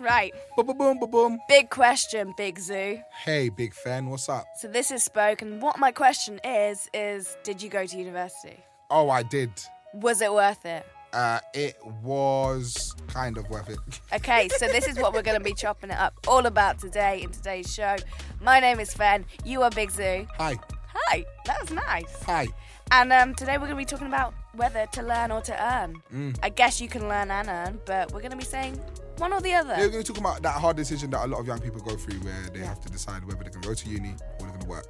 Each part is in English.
Right. Boom, boom, boom, boom, boom. Big question, Big Zuu. Hey, big fan, what's up? So this is spoken. What my question is is did you go to university? Oh, I did. Was it worth it? Uh, it was kind of worth it. Okay, so this is what we're going to be chopping it up all about today in today's show. My name is Fen. You are Big Zuu. Hi, Hi, that was nice. hi. And um, today we're going to be talking about whether to learn or to earn. Mm. I guess you can learn and earn, but we're going to be saying one or the other. We're going to talk about that hard decision that a lot of young people go through where they have to decide whether they can go to uni or they're going to work.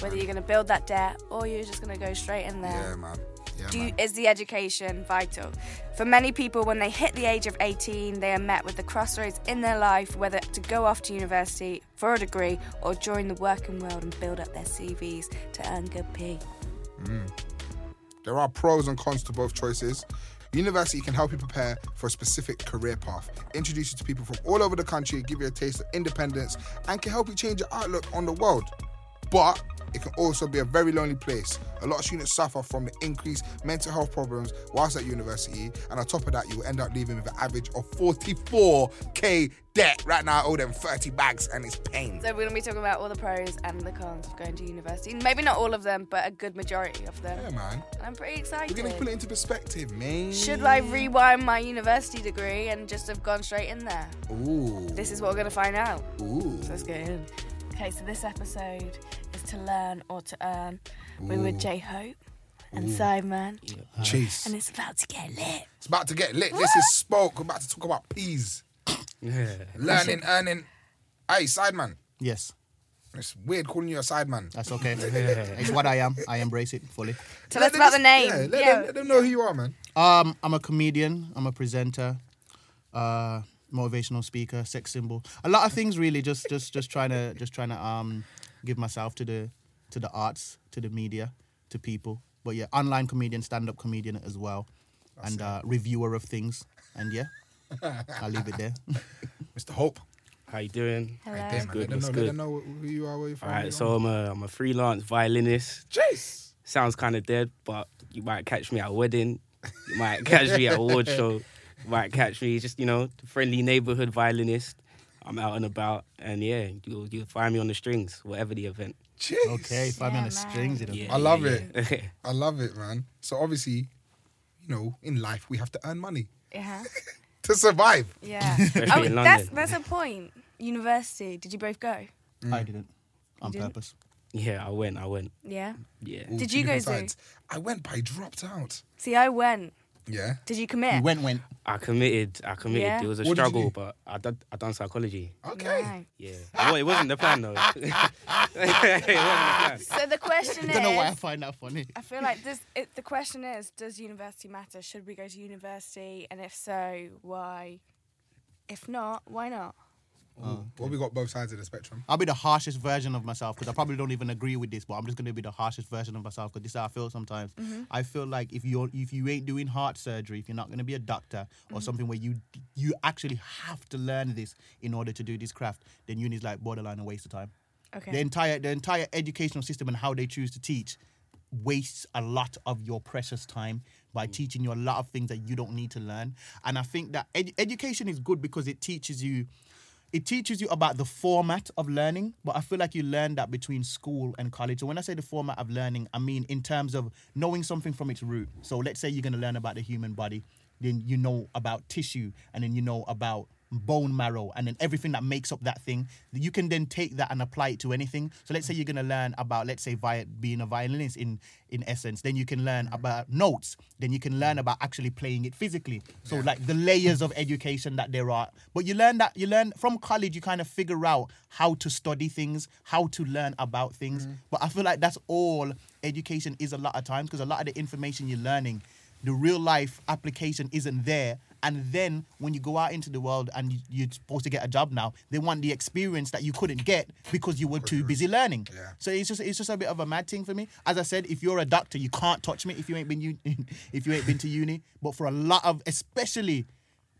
Whether you're going to build that debt or you're just going to go straight in there. Yeah, man. Yeah, Do man. is the education vital? For many people, when they hit the age of 18, they are met with the crossroads in their life whether to go off to university for a degree or join the working world and build up their CVs to earn good P. Mm. There are pros and cons to both choices. University can help you prepare for a specific career path, introduce you to people from all over the country, give you a taste of independence, and can help you change your outlook on the world. But it can also be a very lonely place. A lot of students suffer from the increased mental health problems whilst at university, and on top of that, you will end up leaving with an average of 44k debt. Right now, I owe them 30 bags, and it's pain. So, we're going to be talking about all the pros and the cons of going to university. Maybe not all of them, but a good majority of them. Yeah, man. And I'm pretty excited. We're gonna put it into perspective, man. Should I rewind my university degree and just have gone straight in there? Ooh. This is what we're going to find out. Ooh. So let's get in. Okay, so this episode is to learn or to earn. We were with J Hope and Sideman, Chase. and it's about to get lit. It's about to get lit. This is spoke. We're about to talk about peas. Yeah. Learning, earning. Hey, sideman. Yes, It's weird calling you a sideman. that's okay. it's what I am. I embrace it fully. Tell Let us them about the name. Yeah, let, Yeah. Them, let them know who you are, man. Um, I'm a comedian. I'm a presenter, uh, motivational speaker, sex symbol. A lot of things, really. Just, just, just trying to, just trying to um, give myself to the, to the arts, to the media, to people. But yeah, online comedian, stand-up comedian as well, and uh, reviewer of things. And yeah, I'll leave it there. Mr. Hope. How you doing? Hello. Right there, good, let them know, what's let them good? know who you are, where you're from. All where right, you're so. I'm a I'm a freelance violinist. Chase. Sounds kind of dead, but you might catch me at a wedding. You might catch me at a award show. You might catch me just you know the friendly neighborhood violinist. I'm out and about, and yeah, you'll you'll find me on the strings, whatever the event. Chase. Okay, five Yeah, minute man. strings. It Yeah, I love yeah, it. yeah. I love it, man. So obviously, you know, in life we have to earn money Yeah. to survive. Yeah. Oh, that's that's a point. University. Did you both go? Mm. I didn't on didn't? purpose. yeah, I went, I went. Yeah. Yeah, Ooh, Did you go different to? sides. I went, but I dropped out. See, I went. Yeah. Did you commit? You went, went. I committed. I committed. Yeah? It was a What did you struggle, do? but I did. I done psychology. Okay. Right. Yeah, well, it wasn't the plan though. it wasn't the plan. So the question I is. don't know why I find that funny. I feel like does it, the question is does university matter? Should we go to university? And if so, why? If not, why not? Ooh, uh, Well, we got both sides of the spectrum. I'll be the harshest version of myself because I probably don't even agree with this, but I'm just gonna be the harshest version of myself because this is how I feel sometimes. Mm-hmm. I feel like if you're if you ain't doing heart surgery, if you're not gonna be a doctor or mm-hmm. something where you you actually have to learn this in order to do this craft, then uni is like borderline a waste of time. Okay. The entire the entire educational system and how they choose to teach wastes a lot of your precious time by mm. teaching you a lot of things that you don't need to learn. And I think that ed- education is good because it teaches you it teaches you about the format of learning, but I feel like you learn that between school and college. So when I say the format of learning, I mean in terms of knowing something from its root. So let's say you're going to learn about the human body, then you know about tissue, and then you know about bone marrow and then everything that makes up that thing you can then take that and apply it to anything. So let's say you're going to learn about let's say vi- being a violinist in in essence then you can learn about notes. Then you can learn about actually playing it physically. So like the layers of education that there are. But you learn that you learn from college you kind of figure out how to study things how to learn about things. Mm. But i feel like that's all education is a lot of times because a lot of the information you're learning the real life application isn't there. And then when you go out into the world and you, you're supposed to get a job now, they want the experience that you couldn't get because you were too busy learning. Yeah. So it's just it's just a bit of a mad thing for me. As I said, if you're a doctor, you can't touch me if you ain't been uni- if you ain't been to uni. But for a lot of especially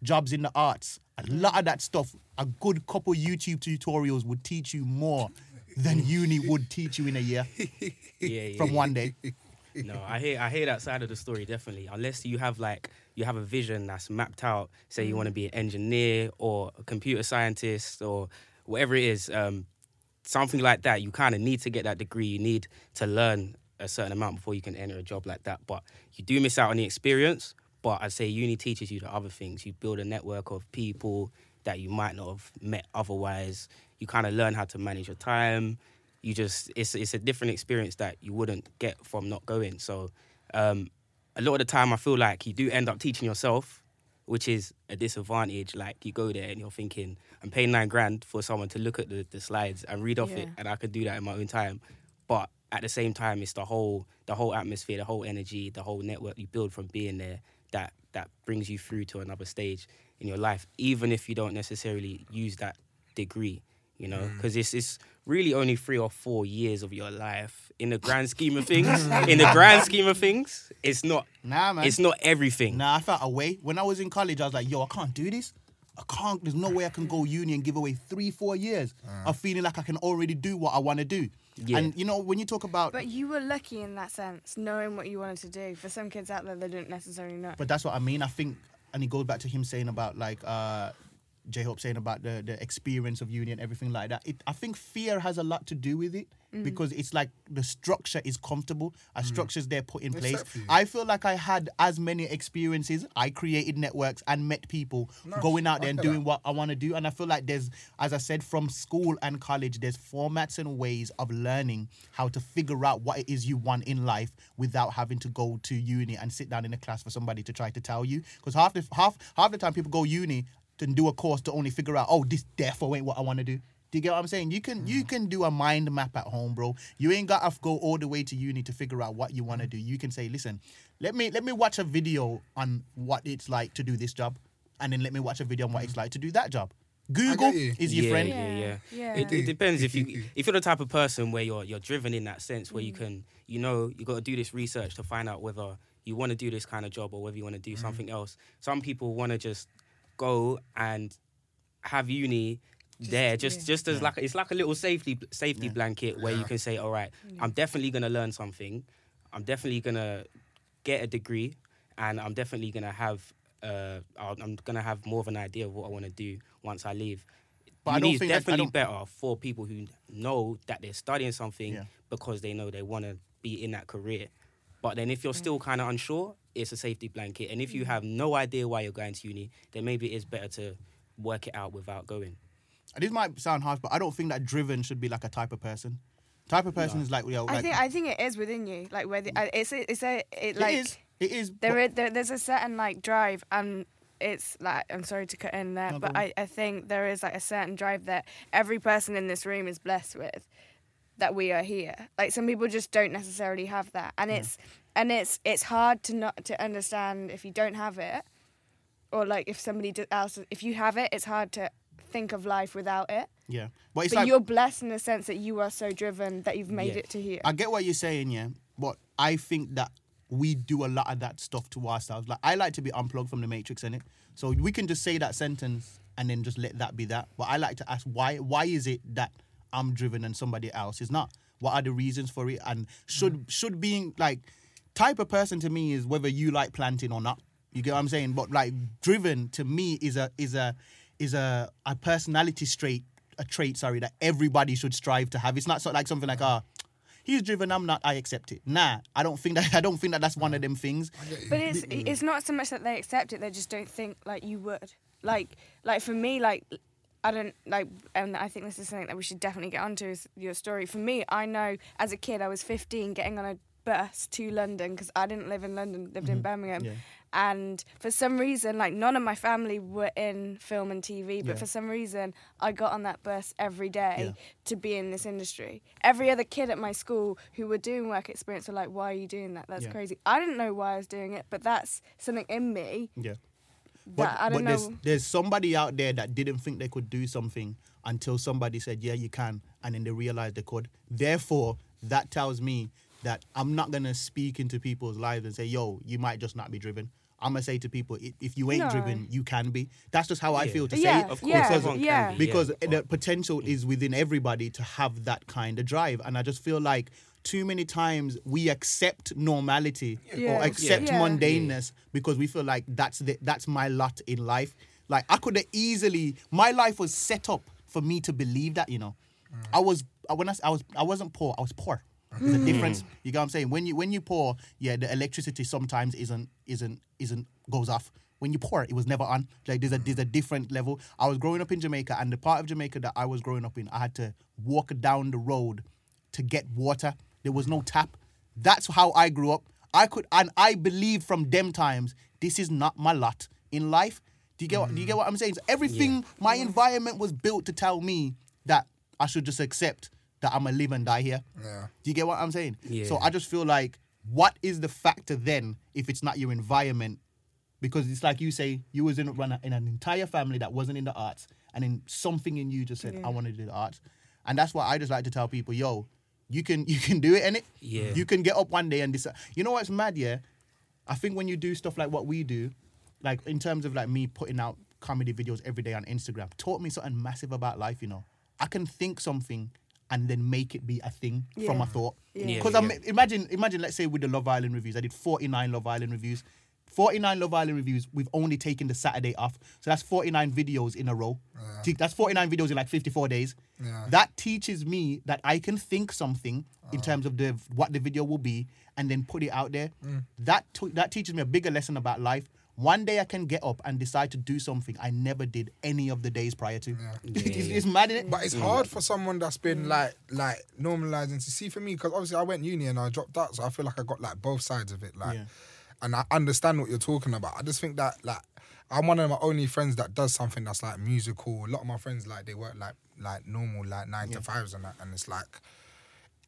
jobs in the arts, a lot of that stuff, a good couple YouTube tutorials would teach you more than uni would teach you in a year Yeah, yeah. from one day. No, I hear I hear that side of the story definitely. Unless you have like you have a vision that's mapped out. Say you want to be an engineer or a computer scientist or whatever it is, um, something like that. You kind of need to get that degree. You need to learn a certain amount before you can enter a job like that. But you do miss out on the experience. But I'd say uni teaches you the other things. You build a network of people that you might not have met otherwise. You kind of learn how to manage your time you just it's it's a different experience that you wouldn't get from not going. So um, a lot of the time, I feel like you do end up teaching yourself, which is a disadvantage. Like you go there and you're thinking, I'm paying nine grand for someone to look at the, the slides and read off it, and I could do that in my own time. But at the same time, it's the whole the whole atmosphere, the whole energy, the whole network you build from being there that that brings you through to another stage in your life, even if you don't necessarily use that degree. You know, mm. because it's it's really only three or four years of your life in the grand scheme of things. in the grand scheme of things, it's not. Nah, man. It's not everything. Nah, I felt away. When I was in college, I was like, yo, I can't do this. I can't, there's no way I can go uni and give away three, four years of feeling like I can already do what I want to do. Yeah. And you know, when you talk about, But you were lucky in that sense, knowing what you wanted to do. For some kids out there, they don't necessarily know. but that's what I mean. I think, and it goes back to him saying about like, uh, J Hope saying about the, the experience of uni and everything like that. It, I think fear has a lot to do with it mm. because it's like the structure is comfortable, a mm. structure's there put in It's place. set for you. I feel like I had as many experiences. I created networks and met people going out there and I get doing what I want to do. And I feel like there's, as I said, from school and college, there's formats and ways of learning how to figure out what it is you want in life without having to go to uni and sit down in a class for somebody to try to tell you. Because half the half half the time people go uni to do a course to only figure out, oh, this therefore ain't what I want to do. Do you get what I'm saying? You can you mm. can do a mind map at home, bro. You ain't got to go all the way to uni to figure out what you want to do. You can say, listen, let me let me watch a video on what it's like to do this job, and then let me watch a video on what it's mm. like to do that job. Google you. is your yeah, friend. Yeah, yeah, Yeah. It, it depends if you if you're the type of person where you're you're driven in that sense, where you mm. can you know you got to do this research to find out whether you want to do this kind of job or whether you want to do something else. Some people want to just go and have uni there just yeah. just as like it's like a little safety safety Yeah. blanket where you can say all right i'm definitely going to learn something i'm definitely going to get a degree and i'm definitely going to have uh I'll- i'm going to have more of an idea of what i want to do once i leave But I uni don't is think that- I definitely don't- better for people who know that they're studying something Yeah. because they know they want to be in that career but then if you're still mm. kind of unsure it's a safety blanket and if you mm. have no idea why you're going to uni then maybe it is better to work it out without going This might sound harsh, but I don't think that driven should be like a type of person. Type of person is like, you know, I think I think it is within you. Like whether I- it's a, it's a it like it is. It is. there, but- is, there there's a certain like drive and it's like I'm sorry to cut in there, No, but. I, I think there is like a certain drive that every person in this room is blessed with that we are here. Like some people just don't necessarily have that. And it's and it's it's hard to not to understand if you don't have it or like if somebody else if you have it, it's hard to think of life without it. yeah, but like you're blessed in the sense that you are so driven that you've made Yeah. it to here. I get what you're saying, yeah, but I think that we do a lot of that stuff to ourselves. Like I like to be unplugged from the matrix in it, so we can just say that sentence and then just let that be that. But I like to ask why. Why is it that I'm driven and somebody else is not? What are the reasons for it? And should should being like type of person to me is whether you like planting or not. You get what I'm saying? But like driven to me is a is a is a a personality trait a trait sorry that everybody should strive to have. It's not so like something like ah. He's driven. I'm not. I accept it. Nah, I don't think that. I don't think that that's one of them things. But it's it's not so much that they accept it; they just don't think like you would. like like for me like I don't like, and I think this is something that we should definitely get onto is your story. For me, I know as a kid, I was 15 getting on a bus to London because I didn't live in London, lived in mm-hmm. Birmingham. Yeah. And for some reason, like none of my family were in film and TV, but Yeah. for some reason, I got on that bus every day Yeah. to be in this industry. Every other kid at my school who were doing work experience were like, "Why are you doing that? That's crazy." I didn't know why I was doing it, but that's something in me Yeah. that But, I don't but there's, know. there's somebody out there that didn't think they could do something until somebody said, yeah, you can. And then they realized they could. Therefore, that tells me that I'm not going to speak into people's lives and say, yo, you might just not be driven. I'm going to say to people, if you ain't No. driven, you can be. That's just how I feel to Yeah, say it. Of course, yeah, everyone yeah. because yeah. the potential is within everybody to have that kind of drive and i just feel like too many times we accept normality Yeah. or accept Yeah. mundaneness because we feel like that's the, that's my lot in life like i could have easily my life was set up for me to believe that you know mm. i was I- when I, s- I was i wasn't poor i was poor there's a mm. difference you get what i'm saying when you when you poor yeah the electricity sometimes isn't isn't isn't goes off when you pour it, it was never on. Like there's a there's a different level. I was growing up in Jamaica, and the part of Jamaica that I was growing up in, I had to walk down the road to get water. There was no tap. That's how I grew up. I could, and I believe from them times, this is not my lot in life. Do you get what? Do you get what I'm saying? So everything, my environment was built to tell me that I should just accept that I'm a live and die here. Yeah. Do you get what I'm saying? Yeah. So I just feel like, what is the factor then if it's not your environment? Because it's like you say, you was in, a- in an entire family that wasn't in the arts, and then something in you just said, I want to do the arts, and that's why I just like to tell people, yo, you can you can do it, innit? Yeah. You can get up one day and decide. You know what's mad? Yeah, I think when you do stuff like what we do, like in terms of like me putting out comedy videos every day on Instagram, taught me something massive about life. You know, I can think something and then make it be a thing from a thought. Yeah. Because Yeah, I'm imagine imagine let's say with the Love Island reviews, I did 49 Love Island reviews. 49 Love Island reviews, we've only taken the Saturday off. So that's 49 videos in a row. T- That's 49 videos in like 54 days. Yeah. That teaches me that I can think something in uh-huh. terms of the what the video will be and then put it out there. Mm. That t- that teaches me a bigger lesson about life. One day I can get up and decide to do something I never did any of the days prior to. it's, it's mad, innit? But it's hard for someone that's been mm. like like normalizing to see for me because obviously I went uni and I dropped out, so I feel like I got like both sides of it. Like, Yeah. And I understand what you're talking about. I just think that like I'm one of my only friends that does something that's like musical. A lot of my friends like they work like like normal like nine to fives and that, and it's like.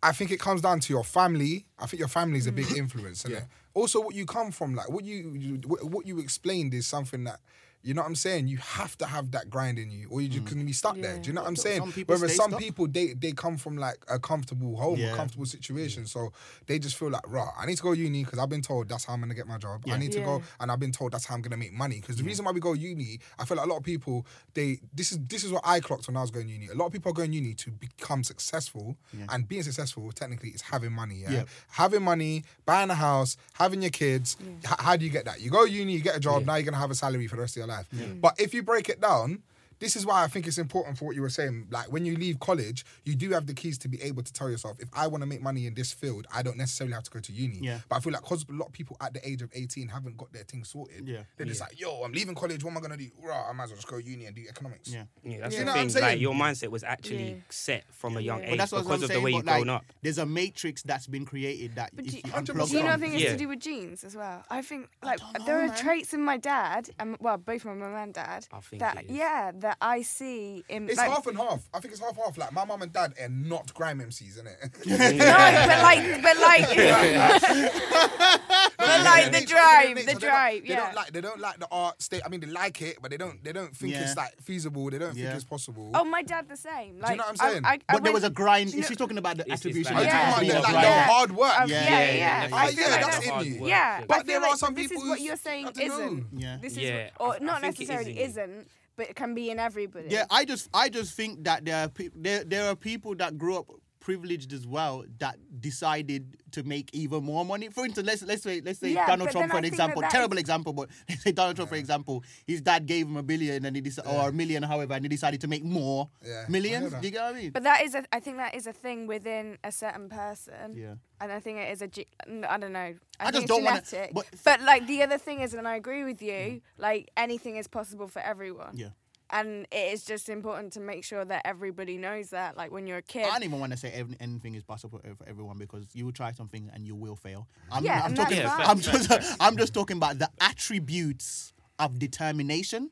I think it comes down to your family. I think your family is a big mm-hmm. influence, and also what you come from. Like what you, you what you explained is something that you know what I'm saying. You have to have that grind in you, or you're just mm. can be stuck there. Do you know what I'm saying? Some people Whereas some stuck. people they they come from like a comfortable home, a comfortable situation, so they just feel like, right, I need to go uni because I've been told that's how I'm gonna get my job. I need to go, and I've been told that's how I'm gonna make money. Because the mm. reason why we go uni, I feel like a lot of people they this is this is what I clocked when I was going uni. A lot of people are going uni to become successful, and being successful technically is having money. Yeah, Yeah. having money, buying a house, having your kids. H- how do you get that? You go uni, you get a job. Now you're gonna have a salary for the rest of your life. But if you break it down. This is why I think it's important for what you were saying. Like when you leave college, you do have the keys to be able to tell yourself, if I want to make money in this field, I don't necessarily have to go to uni. Yeah. But I feel like because a lot of people at the age of 18 haven't got their thing sorted, Yeah. they're just like, yo, I'm leaving college. What am I gonna do? Right, I might as well just go uni and do economics. Yeah. Yeah, that's You the know what I'm thing. Like your mindset was actually Yeah. set from a young Yeah. age But that's because I'm of saying, the way you've like, grown up. There's a matrix that's been created that But if do, you do unplug percent. you not from- think it's Yeah. to do with genes as well? I think like don't there are traits in my dad and well both my mum and dad I think that it is. yeah that I see in It's like, half and half. I think it's half half. Like my mum and dad are not grime MCs, isn't it? no, but like but like but like the drive, the drive, They yeah. don't like they don't like the art state. I mean, they like it, but they don't they don't think Yeah. it's like feasible. They don't think it's possible. Oh, my dad the same. Like, you know what I'm saying? I, I, I But there was a grind. do you know- She's talking about the It's- it's attribution. like- of Yeah. being Like, like grinder. hard work. Um, Yeah. yeah, yeah. yeah, yeah, that's that's in hard you. Yeah, But but there are some people who this is what you're saying I isn't. Yeah. This is Yeah, or I- I not think it is necessarily isn't, but it can be in everybody. Yeah, I just I just think that there are pe- there there are people that grew up privileged as well that decided to make even more money. For instance, let's let's say let's say Yeah, Donald Trump for an example, that that terrible is- example, but let's say Donald Trump for example, his dad gave him a billion and he decided, or a million, however, and he decided to make more Yeah, millions. hear. Do you get what I mean? But that is, a, I think that is a thing within a certain person. Yeah. And I think it is a, ge- n- I don't know. I, I think just it's don't wanna- but- but like the other thing is, and I agree with you, mm. like anything is possible for everyone. Yeah. And it is just important to make sure that everybody knows that. Like when you're a kid. I don't even want to say ev- anything is possible for everyone because you will try something and you will fail. Mm-hmm. I'm, Yeah, I'm and talking. that's. I'm just. I'm just talking about the attributes of determination,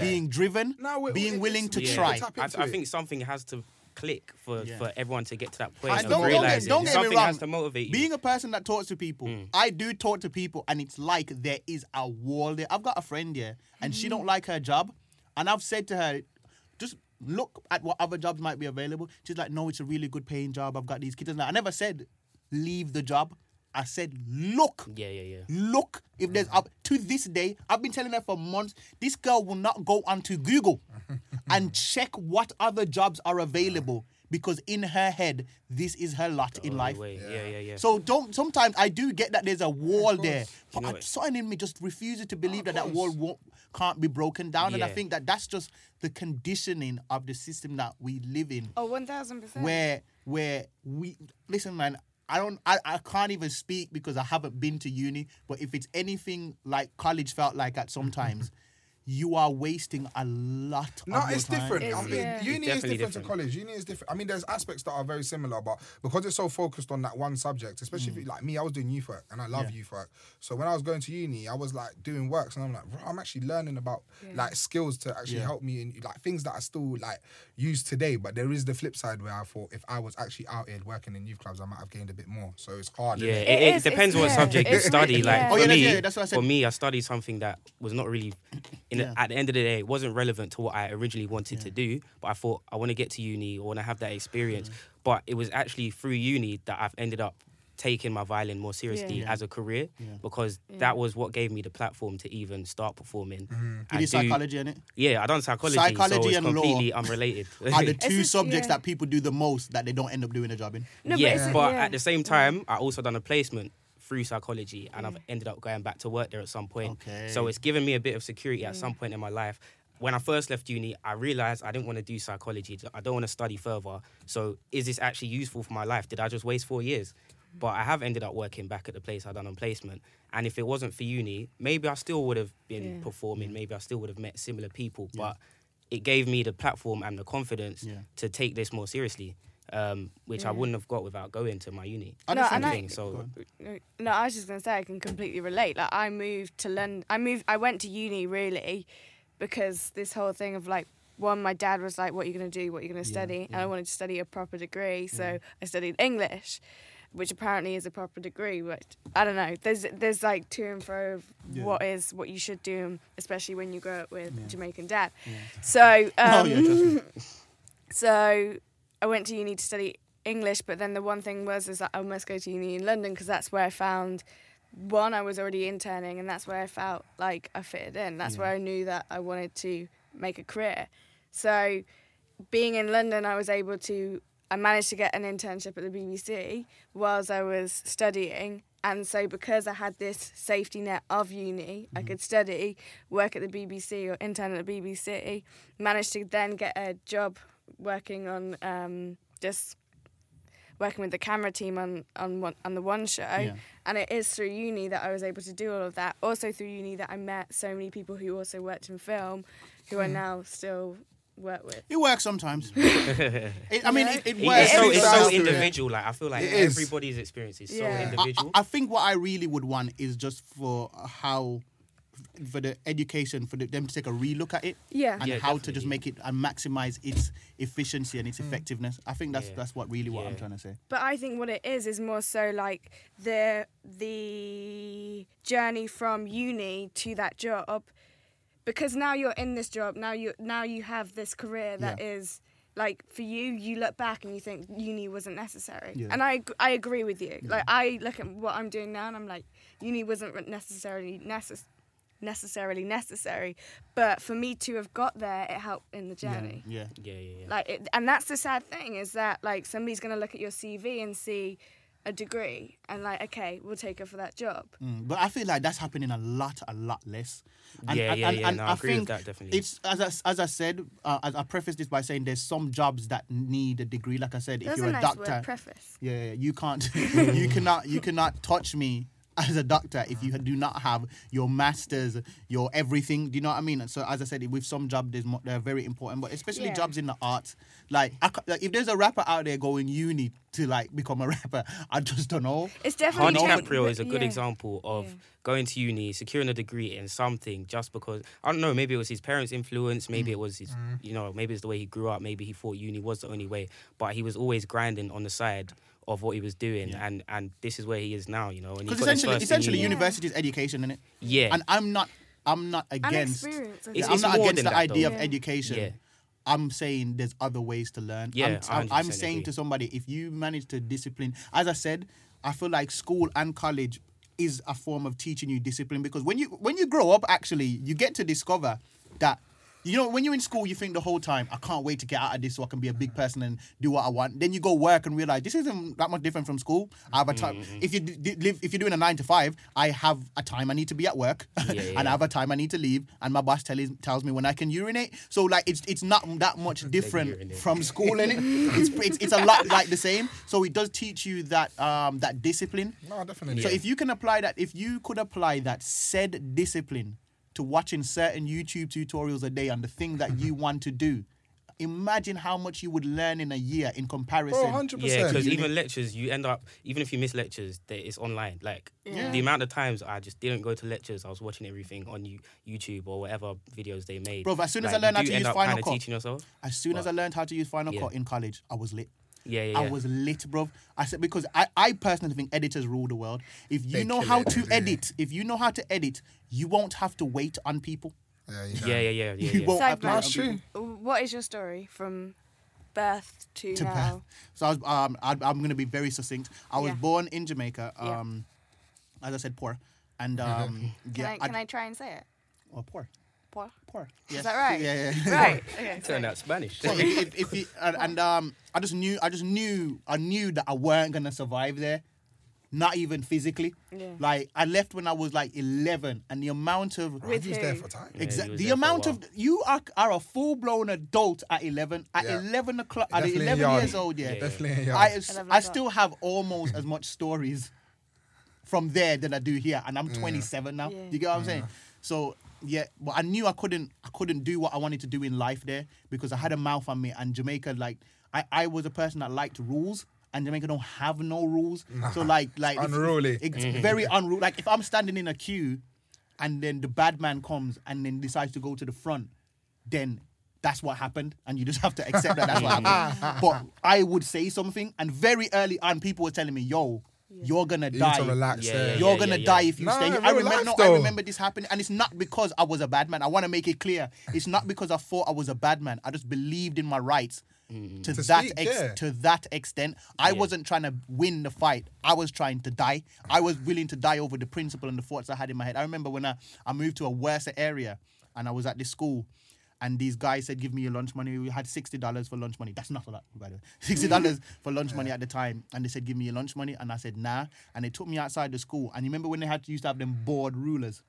being driven, No, we- being it- willing to Yeah. try. I, I think something has to click for, Yeah. for everyone to get to that point I of don't, don't get, realizing don't get me something wrong. has to motivate you. Being a person that talks to people, mm. I do talk to people, and it's like there is a wall there. I've got a friend here, and she don't mm-hmm. like her job, and I've said to her, just look at what other jobs might be available. She's like, no, it's a really good paying job. I've got these kids. And I never said leave the job. I said look. yeah, yeah, yeah. Look, if there's mm. up to this day, I've been telling her for months, this girl will not go onto Google and check what other jobs are available because in her head, this is her lot in oh, life. way. Yeah, yeah, yeah. So don't. Sometimes I do get that there's a wall there, but know I, something in me just refuses to believe that that wall won't, can't be broken down, and I think that that's just the conditioning of the system that we live in oh, 1000%. where where we listen man I don't I, I can't even speak because I haven't been to uni but if it's anything like college felt like at sometimes you are wasting a lot No, of your it's time. different. It's- I mean, yeah. uni is definitely different, to college. Uni is different. I mean, there's aspects that are very similar, but because it's so focused on that one subject, especially if you, like me, I was doing youth work and I love Mm. Yeah. youth work. So when I was going to uni, I was like doing works and I'm like, I'm actually learning about like skills to actually Yeah. help me in like things that I still like use today. But there is the flip side where I thought if I was actually out here working in youth clubs, I might have gained a bit more. So it's hard. Yeah, innit? it, It it is, depends what yeah, subject you study. Like yeah. for Oh, me, that's what I said. for me, I studied something that was not really. In the- Yeah. at the end of the day, it wasn't relevant to what I originally wanted to do. But I thought I want to get to uni, I want to have that experience. Mm. But it was actually through uni that I've ended up taking my violin more seriously Yeah. as a career because that was what gave me the platform to even start performing. you and did do- psychology in it Yeah, I done psychology, so Psychology it's and law completely unrelated. are the two just- subjects yeah. that people do the most that they don't end up doing a job in No, but yes, but yeah. at the same time, I also done a placement through psychology, and I've mm. ended up going back to work there at some point. Okay. So it's given me a bit of security at some mm. point in my life. When I first left uni, I realized I didn't want to do psychology. I don't want to study further. So is this actually useful for my life? Did I just waste four years? But I have ended up working back at the place I done on placement. And if it wasn't for uni, maybe I still would have been Yeah. performing. Maybe I still would have met similar people. But it gave me the platform and the confidence Yeah. to take this more seriously, um, which I wouldn't have got without going to my uni. I No, and think- I- So No, I was just gonna say I can completely relate. Like I moved to London. I moved. I went to uni really because this whole thing of like one, my dad was like, "What are you gonna do? What are you gonna study?" And I wanted to study a proper degree, so I studied English, which apparently is a proper degree. But I don't know. There's there's like to and fro of Yeah. what is what you should do, especially when you grow up with Yeah. Jamaican dad. So oh um, yeah so I went to uni to study English, but then the one thing was is that I must go to uni in London because that's where I found one I was already interning, and that's where I felt like I fitted in. That's where I knew that I wanted to make a career. So being in London, I was able to. I managed to get an internship at the BBC whilst I was studying. And so, because I had this safety net of uni, I could mm-hmm. study, work at the BBC or intern at the BBC, managed to then get a job working on um, just working with the camera team on on one, on the one show. Yeah. And it is through uni that I was able to do all of that. Also through uni that I met so many people who also worked in film, who I now still work with. it works sometimes It- I mean it, it It- works it's so, it's so Yeah. individual. Like I feel like It is. everybody's experience is so Yeah. I- I- I, individual. I think what I really would want is just for how for the education for the, them to take a relook at it Yeah. and Yeah, how to just make it and maximize its efficiency and its mm. effectiveness. I think that's Yeah. that's what really what I'm trying to say. But I think what it is is more so like the the journey from uni to that job, because now you're in this job. Now you now you have this career that is Yeah. like for you. You look back and you think uni wasn't necessary, Yeah. and I I agree with you. Like I look at what I'm doing now and I'm like uni wasn't necessarily necessary. Necessarily necessary. But for me to have got there, it helped in the journey. Yeah. Yeah, yeah, yeah. Like, it, and that's the sad thing is that like somebody's gonna look at your CV and see a degree and like, okay, we'll take her for that job. Mm, but I feel like that's happening a lot, a lot less. And, Yeah, and, yeah, and, yeah, and no, I I agree with think that, definitely. It's as I, as I said, uh, as I preface this by saying there's some jobs that need a degree. Like I said, That's if you're a a, nice doctor, word, preface. yeah, yeah, you can't, you cannot, you cannot touch me as a doctor if you do not have your masters, your everything. Do you know what I mean? So, as I said, with some jobs, they're very important, but especially Yeah. jobs in the arts. Like, I, like, if there's a rapper out there going uni to like become a rapper, I just don't know. It's definitely Hardy changed, Caprio is a good yeah. example of Yeah. going to uni, securing a degree in something just because I don't know, maybe it was his parents' influence, Mm. maybe it was his you know, maybe it's the way he grew up, maybe he thought uni was the only way. But he was always grinding on the side of what he was doing and and this is where he is now, you know. And he Because essentially, first essentially, uni. university is education, is it? Yeah. And I'm not, I'm not against. experience, I Yeah, think. I'm not against the that, idea though. of Yeah. education. Yeah. I'm saying there's other ways to learn. Yeah, I'm, I'm, I'm saying agree. to somebody, if you manage to discipline, as I said, I feel like school and college is a form of teaching you discipline because when you when you grow up, actually, you get to discover that. You know, when you're in school, you think the whole time, I can't wait to get out of this so I can be a big person and do what I want. Then you go work and realize this isn't that much different from school. I have a time. Mm-hmm. If you d- d- live, if you're doing a nine to five, I have a time I need to be at work, Yeah, and. I have a time I need to leave, and my boss tells tells me when I can urinate. So like, it's it's not that much different from school, innit? it's, it's it's a lot like the same. So it does teach you that um that discipline. No, definitely. So if you can apply that, if you could apply that said discipline to watching certain YouTube tutorials a day on the thing that you mm-hmm. want to do, imagine how much you would learn in a year in comparison. Bro, 100%. Yeah, because You even lectures, you end up even if you miss lectures, they, it's online. Like the amount of times I just didn't go to lectures, I was watching everything on YouTube or whatever videos they made. Bro, as soon as Like, I learned how to use Final Cut- teaching yourself. As soon as I learned how to use Final Yeah. Cut in college, I was lit. Yeah, yeah, I yeah. was lit, bro. I said because I, I personally think editors rule the world. If you They know how it, to yeah. edit, if you know how to edit, you won't have to wait on people. yeah, you know. yeah, yeah, yeah, yeah. You yeah. won't have Sidebar. to wait on That's people. true. What is your story from birth to, to now? birth. So I was, um, I, I'm going to be very succinct. I was Yeah. born in Jamaica. Yeah. Um, as I said, poor, and um, Can, yeah, I, can I try and say it? oh, poor, Poor. poor. Is that right? Yeah, yeah. Right. Okay. Turned out Spanish. So if, if, if you, and, and um, I just knew, I just knew, I knew that I weren't gonna survive there, not even physically. Yeah. Like I left when I was like 11, and the amount of With He was there for time. Yeah, Exactly. The there for a amount of you are are a full blown adult at eleven. At Yeah. eleven o'clock, at Definitely eleven years old, yeah. Yeah. Definitely young. I I still have almost as much stories from there than I do here, and I'm 27 now. Yeah. You get what I'm saying? So yeah, but I knew I couldn't I couldn't do what I wanted to do in life there because I had a mouth on me, and Jamaica like I I was a person that liked rules. And Jamaica don't have no rules, so like, like if- if- Unruly. it's very unruly. Like if I'm standing in a queue, and then the bad man comes and then decides to go to the front, then that's what happened, and you just have to accept that that's what happened. But I would say something, and very early on, people were telling me, "Yo, you're gonna You need die. to relax Yeah, there. yeah, You're yeah, gonna yeah. die if you Nah, stay." here." I remember, life, no, I though. remember this happening, and it's not because I was a bad man. I want to make it clear, it's not because I thought I was a bad man. I just believed in my rights. Mm. To, To that speak, ex- yeah. to that extent, I Yeah. wasn't trying to win the fight. I was trying to die. I was willing to die over the principle and the thoughts I had in my head. I remember when I, I moved to a worse area and I was at this school and these guys said, give me your lunch money. We had $60 for lunch money. That's not a lot, by the way. $60 for lunch money at the time. And they said, give me your lunch money. And I said, nah. And they took me outside the school. And you remember when they had to used to have them board rulers?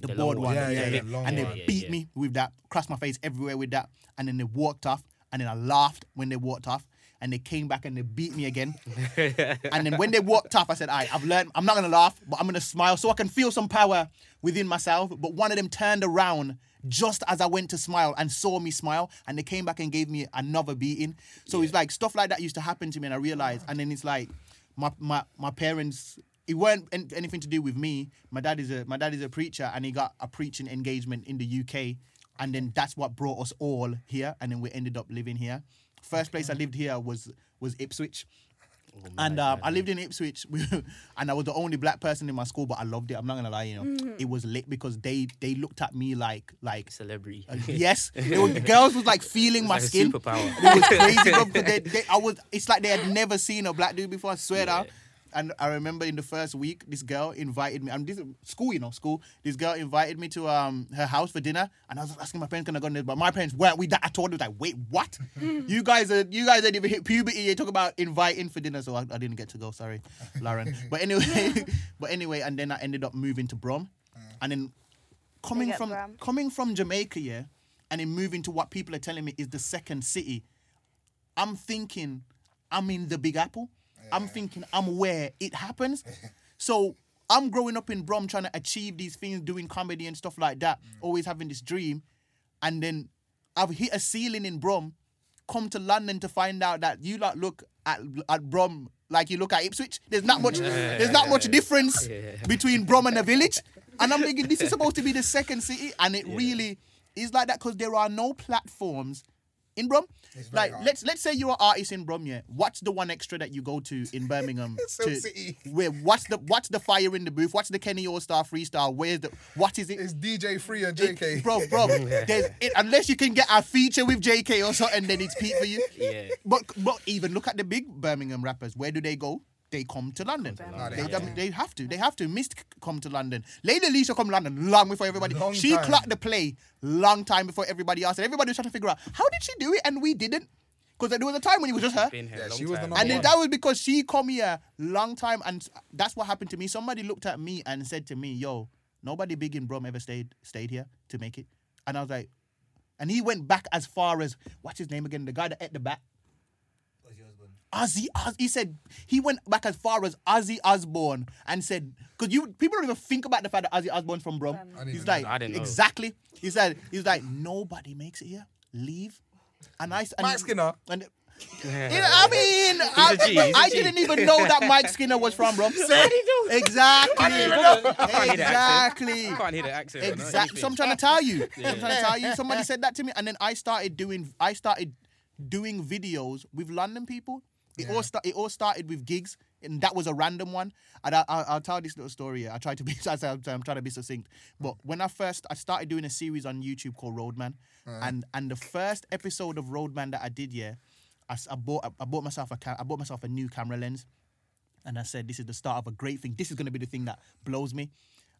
The, The board long one. one. Yeah, yeah, they- the and they one. Beat yeah. me with that, crossed my face everywhere with that. And then they walked off. And then I laughed when they walked off. And they came back and they beat me again. and then when they walked off, I said, "I, I've learned. I'm not gonna laugh, but I'm gonna smile so I can feel some power within myself." But one of them turned around just as I went to smile and saw me smile, and they came back and gave me another beating. So it's like stuff like that used to happen to me, and I realized. And then it's like my my my parents. It weren't anything to do with me. My dad is a my dad is a preacher, and he got a preaching engagement in the UK, and then that's what brought us all here, and then we ended up living here. First place I lived here was was Ipswich. And um, I lived in Ipswich, and I was the only black person in my school, but I loved it. I'm not gonna lie, you know, it was lit because they they looked at me like like Celebrity. uh, yes, They were- the girls was like feeling my like a skin. superpower. It was crazy, bro. 'cause They, they, I was. It's like they had never seen a black dude before. I swear Yeah. that And I remember in the first week, this girl invited me. I'm this school, you know, school. This girl invited me to um her house for dinner, and I was asking my parents, "Can I go on this?" But my parents weren't with that at all. They was like, "Wait, what? you guys are you guys ain't even hit puberty. You talk about inviting for dinner." So I, I didn't get to go. Sorry, Lauren. but anyway, but anyway, and then I ended up moving to Brum, and then coming from Brum. coming from Jamaica, yeah, and then moving to what people are telling me is the second city. I'm thinking I'm in the Big Apple. I'm thinking I'm where it happens. So I'm growing up in Brum trying to achieve these things, doing comedy and stuff like that, mm. always having this dream. And then I've hit a ceiling in Brum, come to London to find out that you like look at at Brum like you look at Ipswich. There's not much there's not much difference between Brum and the village. And I'm thinking this is supposed to be the second city, and it really is like that because there are no platforms in Brum. Like let's let's say you're an artist in Brum, yeah. What's the one extra that you go to in Birmingham? Silk to, City. Where what's the what's the fire in the booth? What's the Kenny Allstar freestyle? Where's the what is it? It's DJ Free and It- JK. bro, bro. there's, it, unless you can get a feature with JK or something, then it's Pete for you. Yeah. But but even look at the big Birmingham rappers. Where do they go? They come to London. London. They, Yeah. they have to. They have to. Mist come to London. Lady Leshurr come to London long before everybody. Long she time. clocked the play long time before everybody else. And everybody was trying to figure out how did she do it and we didn't. Because there was a time when it was just her. Been here Yeah, she was the And one. that was because she come here long time, and that's what happened to me. Somebody looked at me and said to me, "Yo, nobody big in Brum ever stayed stayed here to make it." And I was like, and he went back as far as what's his name again? The guy that ate the bat. Ozzy, Oz, he said he went back as far as Ozzy Osbourne and said because you people don't even think about the fact that Ozzy Osbourne's from Brum. didn't He's like know. I didn't know. exactly. He said he's like nobody makes it here. Leave. And I s- and, Mike Skinner. And you know, I mean, I, G, he's a I G. didn't even know that Mike Skinner was from Brum. Exactly. Exactly. I can't hear the accent. Exactly. So I'm trying to tell you. I'm trying to tell you. Somebody said that to me, and then I started doing. I started doing videos with London people. It all start, It all started with Giggs, and that was a random one. And I, I, I'll tell this little story. Here. I try to be. I I'm trying to be succinct. But when I first, I started doing a series on YouTube called Roadman, and and the first episode of Roadman that I did, yeah, I, I bought I bought myself a I bought myself a new camera lens. And I said, this is the start of a great thing. This is going to be the thing that blows me.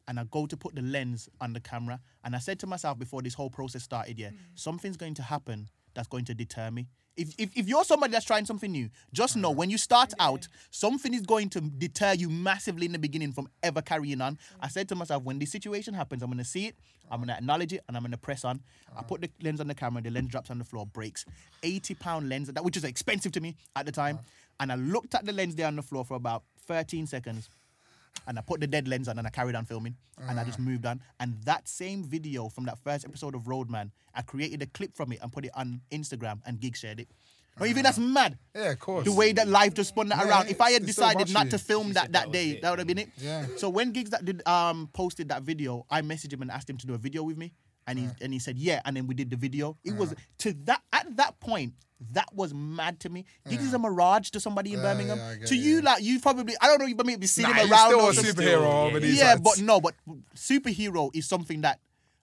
And I go to put the lens on the camera. And I said to myself before this whole process started, yeah, mm. something's going to happen that's going to deter me. If, if, if you're somebody that's trying something new, just know when you start out, something is going to deter you massively in the beginning from ever carrying on. I said to myself, when this situation happens, I'm going to see it, I'm going to acknowledge it, and I'm going to press on. I put the lens on the camera, the lens drops on the floor, breaks. 80 pound lens, that which is expensive to me at the time. Uh-huh. And I looked at the lens there on the floor for about 13 seconds. And I put the dead lens on and I carried on filming. And I just moved on. And that same video from that first episode of Roadman, I created a clip from it and put it on Instagram and Gig shared it. Don't you think that's mad? Yeah, of course. The way that life just spun that Yeah, around. If I had decided not to film that that was day, it. that would have been it. Yeah. So when Giggs that did um posted that video, I messaged him and asked him to do a video with me, and he and he said yeah, and then we did the video. It was to that at that point. That was mad to me. Giggs is a mirage to somebody in Yeah, Birmingham. yeah, to you, yeah. like you probably I don't know, you maybe seen Nah, him he's around. still or a superhero over these Yeah, sides. but no, but superhero is something that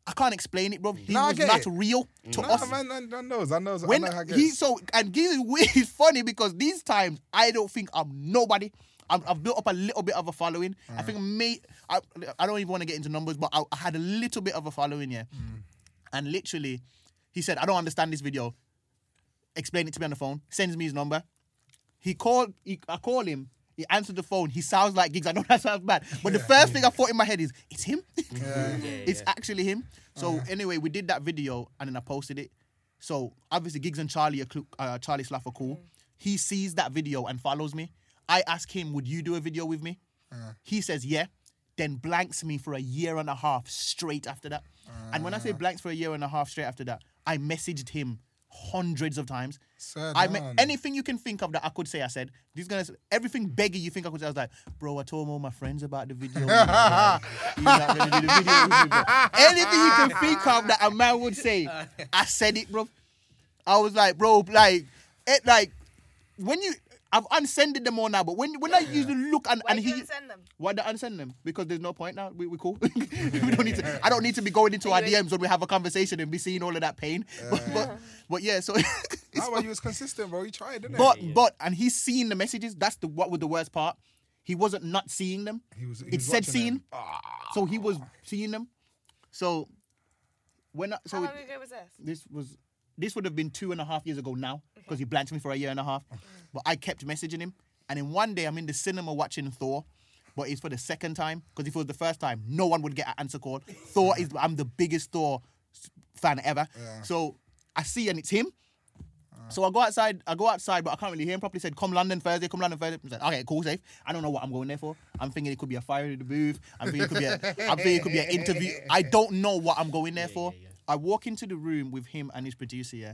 I can't explain it, bro. He Nah, was not it. real to Nah, us man, I, I knows, I knows, when I know how it he so and Giggs is funny because these times I don't think I'm nobody. I'm, I've built up a little bit of a following. I think mm. may I, I don't even want to get into numbers, but I, I had a little bit of a following, yeah. Mm. And literally, he said, "I don't understand this video." Explain it to me on the phone. Sends me his number. He called. He, I call him. He answered the phone. He sounds like Giggs. I know that sounds bad, but the first thing I thought in my head is, "It's him." it's actually him. So uh-huh. anyway, we did that video and then I posted it. So obviously, Giggs and Charlie, are clu- uh, Charlie Sloth are cool. Mm. He sees that video and follows me. I ask him, "Would you do a video with me?" Uh-huh. He says, "Yeah." Then blanks me for a year and a half straight after that. and when I say uh. blanks for a year and a half straight after that, I messaged him hundreds of times. I me- anything you can think of that I could say, I said. These guys, everything beggy you think I could say. I was like, bro, I told all my friends about the video. Not gonna do the video with me, bro. Anything you can think of that a man would say, I said it, bro. I was like, bro, like, it, like, when you, I've unsended them all now, but when when I used to look and, and he, send them? why did I unsend them? Because there's no point now. We we cool. we don't need to. I don't need to be going into our DMs when we have a conversation and be seeing all of that pain. But but, but yeah. So. Nah, well, you was consistent, bro. You tried, didn't But it? but and he's seen the messages. That's the what was the worst part. he wasn't not seeing them. He was- he it was said watching seeing, them. Ah. so he was seeing them. So when I, so How it- long ago was this? this was this would have been two and a half years ago now because he blanked me for a year and a half. But I kept messaging him, and then one day I'm in the cinema watching Thor, but it's for the second time because if it was the first time, no one would get an answer call. Thor is I'm the biggest Thor fan ever. So I see and it's him. Uh. So I go outside, I go outside, but I can't really hear him properly. Said, "Come London Thursday, come London Thursday." I said, "Okay, cool, safe." I don't know what I'm going there for. I'm thinking it could be a fire in the booth. I'm thinking it could be a, I'm thinking it could be an interview. I don't know what I'm going there for. I walk into the room with him and his producer. Yeah,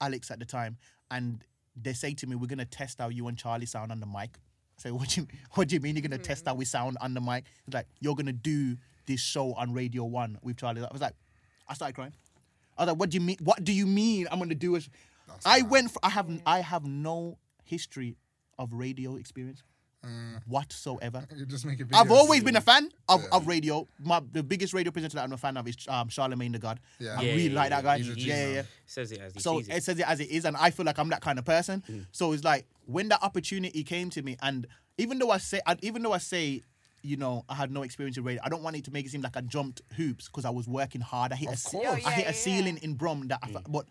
Alex at the time, and they say to me, "We're gonna test how you and Charlie sound on the mic." I say, "What do you What do you mean you're gonna test mm. how we sound on the mic?" It's like you're gonna do this show on Radio One with Charlie. I was like, I started crying. I was like, "What do you mean? What do you mean I'm gonna do it?" I went. For, I have. I have no history of radio experience whatsoever. You just make a I've always been a fan of, of radio. My the biggest radio presenter that I'm a fan of is um, Charlemagne the God. Yeah. I Yeah, really yeah, like that guy. He's a Yeah, yeah, yeah. Says it as he So sees it it. says it as it is, and I feel like I'm that kind of person. So it's like when that opportunity came to me, and even though I say, I, even though I say, you know, I had no experience in radio, I don't want it to make it seem like I jumped hoops because I was working hard. I hit a, ce- course. Oh, I yeah, hit yeah, a ceiling in Brum that, I, fe- but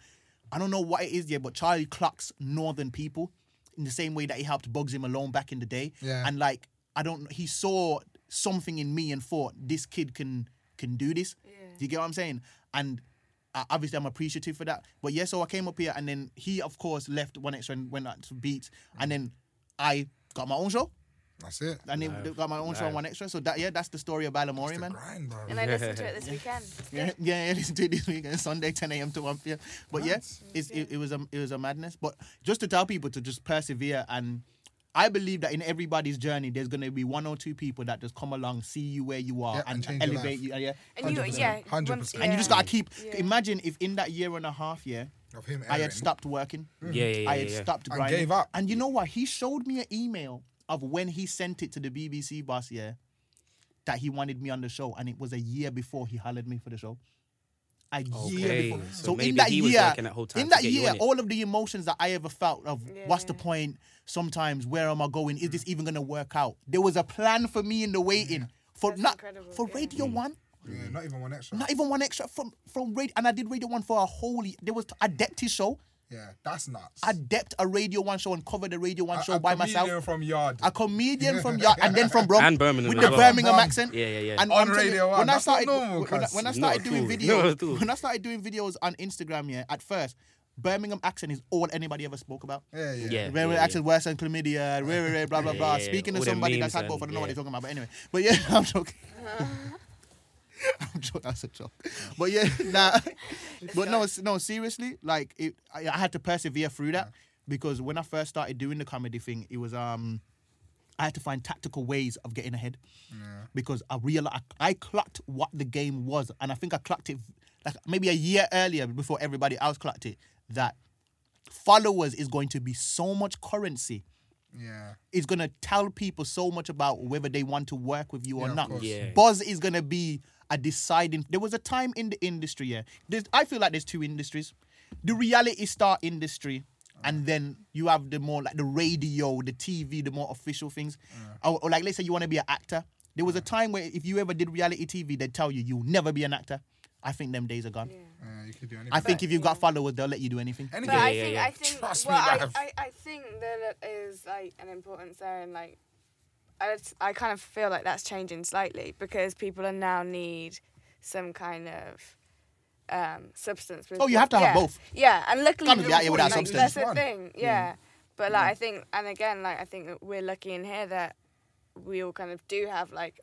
I don't know what it is yet. But Charlie clocks northern people in the same way that he helped Bugsy Malone back in the day, Yeah. and like I don't, he saw something in me and thought this kid can can do this. Do you get what I'm saying? And uh, obviously I'm appreciative for that. But yeah, so I came up here and then he of course left one extra and went out to beats and then I got my own show That's it. and then got my own show on one extra. So that yeah, that's the story of Balamory, man. Grind, bro. And I listened to it this weekend. Yeah, yeah, yeah, listen to it this weekend, Sunday, 10 a.m. to 1 p.m. But yeah, Nice. it's, it, it was a it was a madness. But just to tell people to just persevere, and I believe that in everybody's journey, there's gonna be one or two people that just come along, see you where you are, Yeah, and and, elevate you. Yeah, And you, 100%, yeah, 100%. and you just gotta keep. Yeah. Imagine if in that year and a half, yeah, Of him I had stopped working. Yeah, yeah, yeah. I had yeah. stopped And gave up. And you know what? He showed me an email of when he sent it to the BBC boss, yeah, that he wanted me on the show, and it was a year before he hollered me for the show. A year before. so So, in that he year, working that whole time in that year, on all of the emotions that I ever felt of what's the point? Sometimes where am I going? Is this mm. even gonna work out? There was a plan for me in the waiting for That's not for yeah. Radio One. Yeah, not even one extra. Not even one extra from from radio, and I did Radio One for a whole. year. There was a Depty show. Yeah, that's nuts. I depped a Radio One show and covered the Radio One A- show a by comedian myself. from Yard. A comedian from Yard and then from Brum And Birmingham with the well. Birmingham Brum. accent. Yeah, yeah, yeah. And On I'm you, Radio 1, when I that's not started normal, when, I, when I started doing all. videos, Not when I started doing videos on Instagram, yeah, at first, Birmingham accent is all anybody ever spoke about. yeah, yeah. Yeah. Birmingham accent worse than chlamydia, rare, rare, blah blah blah. yeah, yeah. Speaking All to somebody memes that's had and- both, I don't know what yeah. they're talking about, but anyway. But yeah, I'm joking. I'm joking. That's a joke. But yeah, nah. but no, no. Seriously, like it, I, I had to persevere through that because when I first started doing the comedy thing, it was um, I had to find tactical ways of getting ahead because I realized I, I clocked what the game was, and I think I clocked it like maybe a year earlier before everybody else clocked it. That followers is going to be so much currency Yeah. it's gonna tell people so much about whether they want to work with you Yeah, or not. Yeah. Buzz is gonna be a deciding. There was a time in the industry, yeah. There's, I feel like there's two industries: the reality star industry, and then you have the more like the radio, the TV, the more official things. Or, or like let's say you want to be an actor. There was a time where if you ever did reality TV, they'd tell you you'll never be an actor. I think them days are gone. Yeah, you could do anything. I think if you've got followers, they'll let you do anything. But anything. I yeah, think yeah. I think Trust well, me, I, Nav. I, I think that it is like an importance there, and like I, I kind of feel like that's changing slightly because people are now need some kind of um, substance. With Oh, you have to have both. Yeah, and luckily Can't be out here without like, substance. That's the thing. Yeah, but like I think, and again, like I think that we're lucky in here that we all kind of do have like.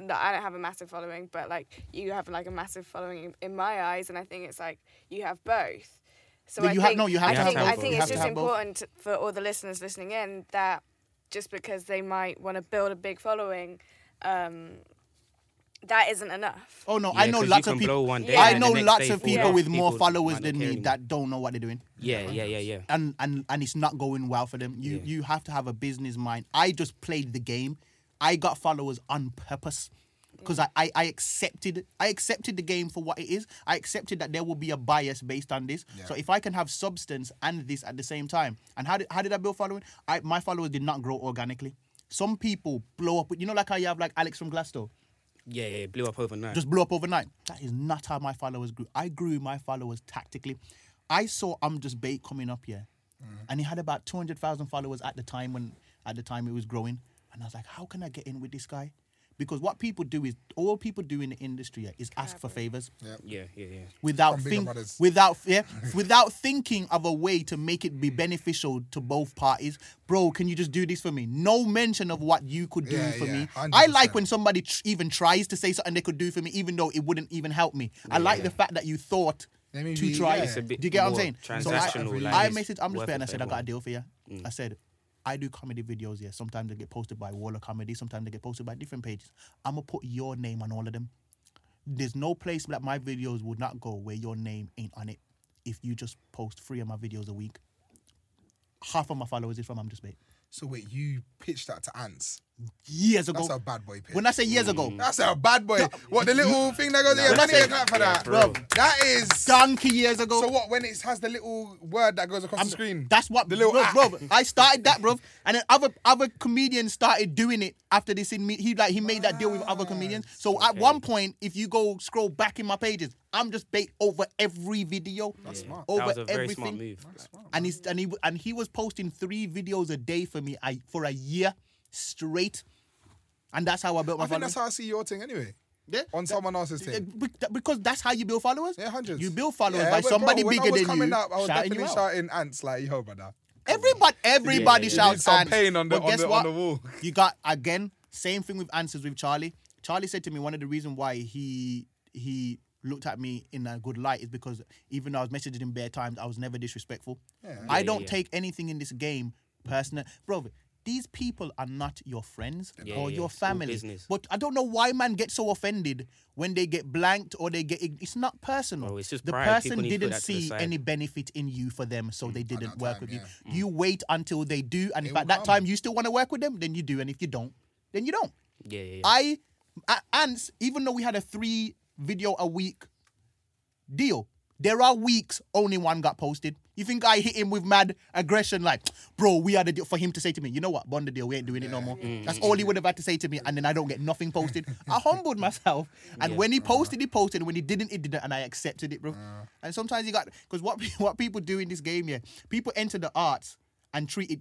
No, I don't have a massive following, but like you have like a massive following in, in my eyes, and I think it's like you have both. So No, I you have- think, no, you have I to have think, both. I think it's just have both. important for all the listeners listening in that just because they might want to build a big following, um, that isn't enough. Oh no, Yeah, I know lots of people. blow one day I know lots of people off. with more followers than me that don't know what they're doing. Yeah, yeah, yeah, yeah. and and and it's not going well for them. You Yeah. you have to have a business mind. I just played the game. I got followers on purpose because I, I I accepted I accepted the game for what it is. I accepted that there will be a bias based on this. So if I can have substance and this at the same time, and how did how did I build following? I my followers did not grow organically. Some people blow up. You know, like how you have like Alex from Glasto Yeah, yeah, it blew up overnight. just blew up overnight. That is not how my followers grew. I grew my followers tactically. I saw I'm just bait coming up here, mm-hmm. and he had about two hundred thousand followers at the time when at the time it was growing, and I was like, how can I get in with this guy? Because what people do is all people do in the industry is ask for favors yeah, yeah, yeah. without From bigger think, without yeah, without thinking of a way to make it be beneficial to both parties. Bro, can you just do this for me? No mention of what you could do Yeah, for yeah, me. I like when somebody tr- even tries to say something they could do for me, even though it wouldn't even help me. I like the fact that you thought to be- try. yeah. It's a bit do you get what I'm saying? transactional, I, like I messaged. I'm just worth fair, and I said I got a deal for you. Mm. I said. I do comedy videos, yeah. Sometimes they get posted by Wall of Comedy, sometimes they get posted by different pages. I'm gonna put your name on all of them there's no place that my videos would not go where your name ain't on it if you just post three of my videos a week. Half of my followers is from I'm Just Bait. So wait, you pitched that to ants? Years ago. That's a bad boy pitch. when I say years ago, That's a bad boy. What the little thing that goes? Yeah, I money say- ain't that for that, bro. That is. donkey years ago. So what? When it has the little word that goes across I'm- the screen. That's what the little. bro, ah. bro, I started that, bro, and then other other comedians started doing it after this. In me, he like he made that deal with other comedians. So at one point, if you go scroll back in my pages, I'm just bait over every video, That's smart. over that was a very everything. smart move. and he's and he and he was posting three videos a day for me I, for a year straight, and that's how I built my I think following. that's how I see your thing anyway. Yeah. On someone else's thing. Because that's how you build followers. Yeah, hundreds. You build followers Yeah, by somebody bro, when bigger I was than coming you. Up, I was shouting definitely you shouting ants like, yo, brother. Everybody, everybody Yeah, yeah, yeah. shouts some ants. pain on the- But on guess the- on what? the wall. You got again same thing with answers with Charlie. Charlie said to me one of the reasons why he he looked at me in a good light is because even though I was messaging him bare times, I was never disrespectful. I Yeah, don't yeah. take anything in this game personal, bro. These people are not your friends Yeah, or yeah, your family. But I don't know why man gets so offended when they get blanked or they get. It's not personal. Bro, it's just the pride. person People need to put didn't that to the see any benefit in you for them, so mm. they didn't work time, with you. yeah. You wait until they do, and if at that time you still want to work with them, then you do, and if you don't, then you don't. Yeah, yeah, yeah. I, a- ants, even though we had a three video a week deal, there are weeks only one got posted. You think I hit him with mad aggression, like, bro, we had a deal for him to say to me, you know what, bond the deal, we ain't doing it no more. Mm. mm That's mm, all he mm. would have had to say to me, and then I don't get nothing posted. I humbled myself, and when he uh-huh. posted, he posted, and when he didn't, he didn't, and I accepted it, bro. Uh-huh. And sometimes you got because what what people do in this game, yeah, people enter the arts and treat it,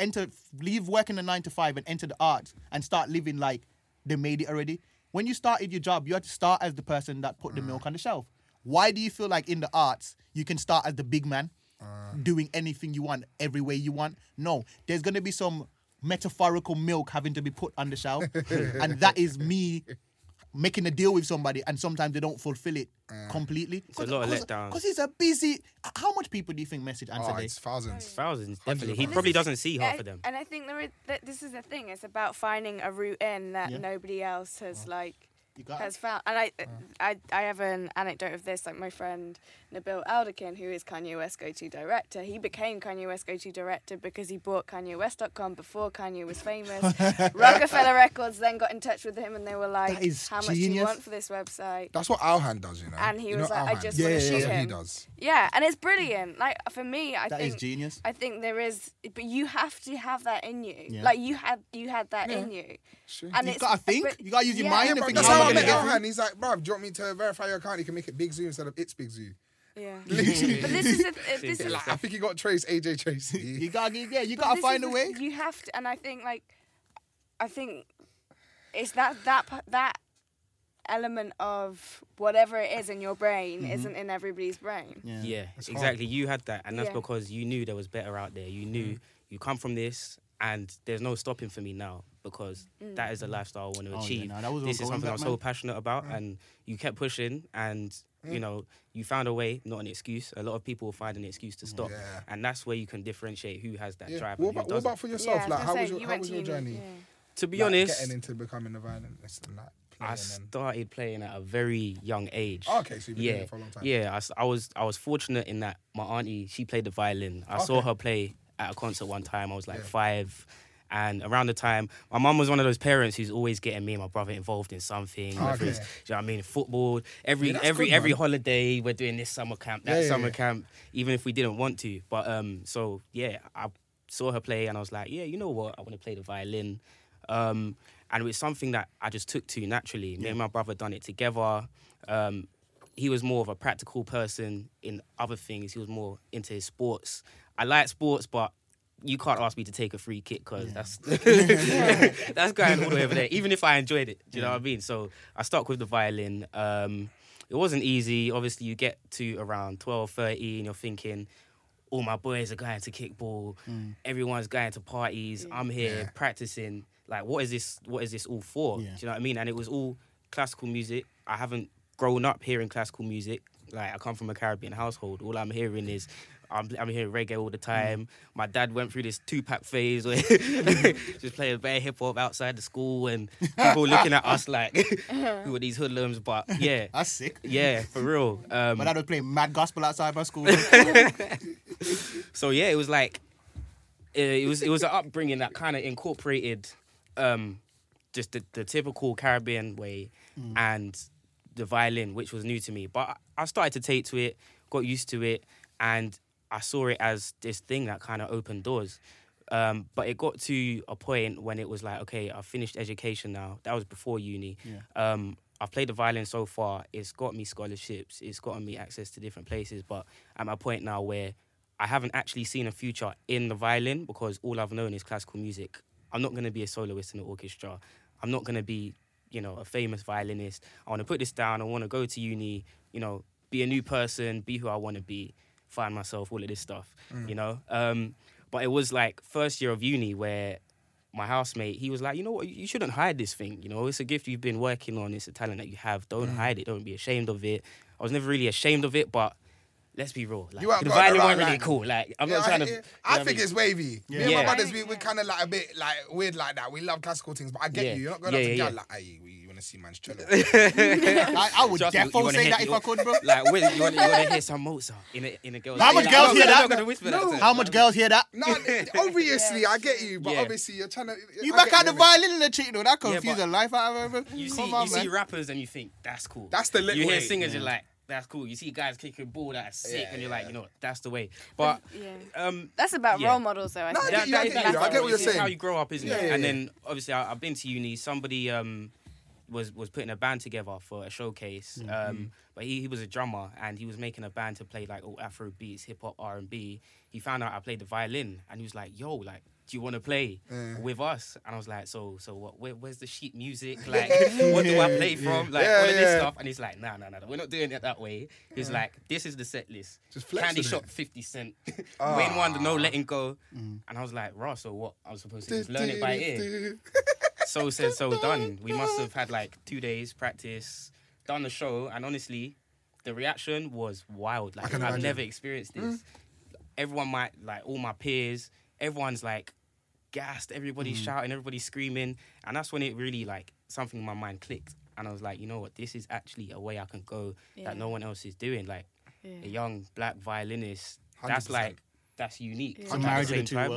enter leave working a nine to five and enter the arts and start living like they made it already. When you started your job, you had to start as the person that put the milk on the shelf. Why do you feel like in the arts you can start as the big man, Uh. doing anything you want, every way you want? No, there's gonna be some metaphorical milk having to be put on the shelf, and that is me making a deal with somebody, and sometimes they don't fulfill it uh. completely. It's a lot of letdowns. Because he's a busy. How much people do you think message answer Oh, day? it's thousands. Thousands, definitely. He thousands. probably doesn't see half I- of them. And I think there is, this is the thing. It's about finding a route in that Yeah. nobody else has oh. like You got has it. found. And I, uh-huh. I, I have an anecdote of this. Like my friend Nabil Elderkin, who is Kanye West's go-to director, he became Kanye West's go-to director because he bought kanye KanyeWest.com before Kanye was famous. Roc-A-Fella Records then got in touch with him and they were like, That is "How much do you want for this website?" That's what Alhan does, you know. And he You was know like, "I just Yeah, want to yeah, shoot That's what he does. Yeah, and it's brilliant. Like for me, I That is think genius. I think there is, but you have to have that in you. Yeah. Like you had, you had that in you. Sure. And You it's gotta think. but- You gotta use your yeah. mind Yeah, and bro, think. that's how how I met get He's like, bruv, do you want me to verify your account? You can make it Big Zuu instead of It's Big Zuu. Yeah. Literally. But this is a, this is Like, I think he got Trace AJ Tracey. You gotta, get- yeah, you gotta this find is a the- way. You have to, and I think like, I think it's that that p- that element of whatever it is in your brain Mm-hmm. isn't in everybody's brain. Yeah, It's exactly. You had that, and that's Yeah. because you knew there was better out there. You knew you come from this, and there's no stopping for me now because that is the lifestyle I want to Oh, yeah, achieve. no, that was this is something I'm so passionate about, mm. and you kept pushing, and you mm. know you found a way, not an excuse. A lot of people will find an excuse to mm. stop, Yeah. and that's where you can differentiate who has that Yeah. drive. What and who about, what doesn't. about for yourself? Yeah, like, how say, was your, you how was your journey? yeah. to be Like, honest, getting into becoming a violinist and that. I started playing at a very young age. Oh, okay, so you've been yeah, doing it for a long time. Yeah, I s- I, was I was fortunate in that my auntie she played the violin. I saw her play at a concert one time. I was like Yeah. five. And around the time, my mum was one of those parents who's always getting me and my brother involved in something. Okay. it's, do you know what I mean? Football. Every Yeah, every good, every man. holiday, we're doing this summer camp, that yeah, summer yeah. camp, even if we didn't want to. But um, so yeah, I saw her play and I was like, yeah, you know what? I want to play the violin. Um, and it was something that I just took to naturally. Me and my brother done it together. Um, he was more of a practical person in other things. He was more into his sports. I like sports, but you can't ask me to take a free kick because that's that's going all the way over there. Even if I enjoyed it, do you know what I mean? So I stuck with the violin. Um, it wasn't easy. Obviously, you get to around 12, 13, you're thinking, all my boys are going to kickball. Everyone's going to parties. I'm here Yeah. practicing. Like, what is this? What is this all for? Yeah. Do you know what I mean? And it was all classical music. I haven't grown up hearing classical music. Like, I come from a Caribbean household. All I'm hearing is. I'm, I'm hearing reggae all the time. My dad went through this Tupac phase where just playing bare hip hop outside the school, and people looking at us like, "Who are these hoodlums?" But yeah, That's sick. yeah, for real. Um, My dad was playing mad gospel outside my school. so yeah, it was like it was it was an upbringing that kind of incorporated um, just the, the typical Caribbean way and the violin, which was new to me. But I started to take to it, got used to it, and I saw it as this thing that kind of opened doors. Um, but it got to a point when it was like, okay, I've finished education now. That was before uni. Um, I've played the violin so far. It's got me scholarships. It's gotten me access to different places. But I'm at a point now where I haven't actually seen a future in the violin because all I've known is classical music. I'm not going to be a soloist in the orchestra. I'm not going to be, you know, a famous violinist. I want to put this down. I want to go to uni, you know, be a new person, be who I want to be, find myself, all of this stuff, you know. Um, but it was like first year of uni where my housemate, he was like, you know what, you shouldn't hide this thing. You know, it's a gift you've been working on. It's a talent that you have. Don't hide it. Don't be ashamed of it. I was never really ashamed of it, but let's be real. Like, You the violin right weren't really line. cool. Like, I'm Yeah, not trying I, to. yeah. you know I what think mean? it's wavy. Me and Yeah. my brothers, we, we're kind of like a bit like weird like that. We love classical things, but I get Yeah. you. You're not going Yeah, up to yeah, gal yeah. like, hey, we- you want to see man's cello. I, I would Trust me, you defo wanna say hear- that if you- I could, bro. Like, wait, you want you to hear some Mozart in a in a girl's How much girls hear that? Gonna whisper that. to How much girls hear that? no, obviously, I get you, but Yeah. obviously you're trying to. You I back get out the violin and the chick, though. That Yeah, confused but the life out of her. You see, Come on, you man. see rappers and you think that's cool. That's the lit You hear singers, you're like, that's cool. You see guys kicking ball that's sick, Yeah, and you're yeah. like, you know, what, that's the way. But Yeah. um, That's about Yeah. role models, though. I No, I think. get you, I that- get you, I how- get what you're it's how saying. you grow up, isn't Yeah, it? yeah, and yeah. then obviously I, I've been to uni. Somebody um was was putting a band together for a showcase. Mm-hmm. Um, but he, he was a drummer and he was making a band to play like all Afro beats, hip hop, R and B. He found out I played the violin and he was like, "Yo, like." Do you want to play with us? And I was like, so, so what? Where, where's the sheet music? Like, what do I play from? Like, Yeah, all of this stuff. And he's like, nah, nah, nah, we're not doing it that way. He's like, this is the set list. Just Candy Shop, 50 Cent, Wayne Wonder, No Letting Go. And I was like, raw, so what? I was supposed to just learn it by ear. So said, so done. We must have had like two days practice, done the show, and honestly, the reaction was wild. Like can I've imagine. never experienced this. Mm. Everyone might like all my peers. Everyone's like gassed. Everybody's mm. shouting. Everybody's screaming, and that's when it really like something in my mind clicked. And I was like, you know what? This is actually a way I can go that no one else is doing. Like a young black violinist. That's 100%. like that's unique. It's but a at the marriage of the two time-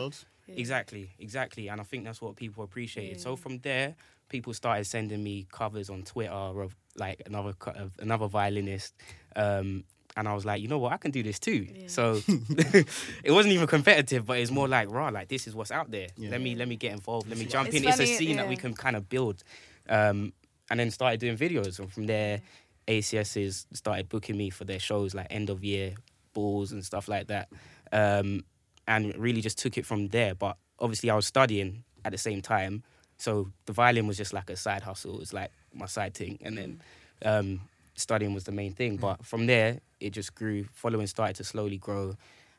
worlds. Exactly, exactly. And I think that's what people appreciated. So from there, people started sending me covers on Twitter of like another of another violinist. Um, and I was like, you know what, I can do this too. So it wasn't even competitive, but it's more like, raw, like this is what's out there. Let me let me get involved. Let me jump It's in. It's a funny, scene that we can kind of build. Um, and then started doing videos. And from there, ACSs started booking me for their shows like end of year balls and stuff like that. Um, and really just took it from there. But obviously, I was studying at the same time. So the violin was just like a side hustle. It was like my side thing. And then um, studying was the main thing. But from there, it just grew. Following started to slowly grow.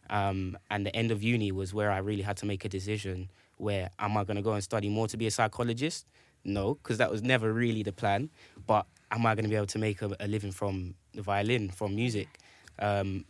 Um, and the end of uni was where I really had to make a decision where am I going to go and study more to be a psychologist? No, because that was never really the plan. But am I going to be able to make a, a living from the violin, from music? Um,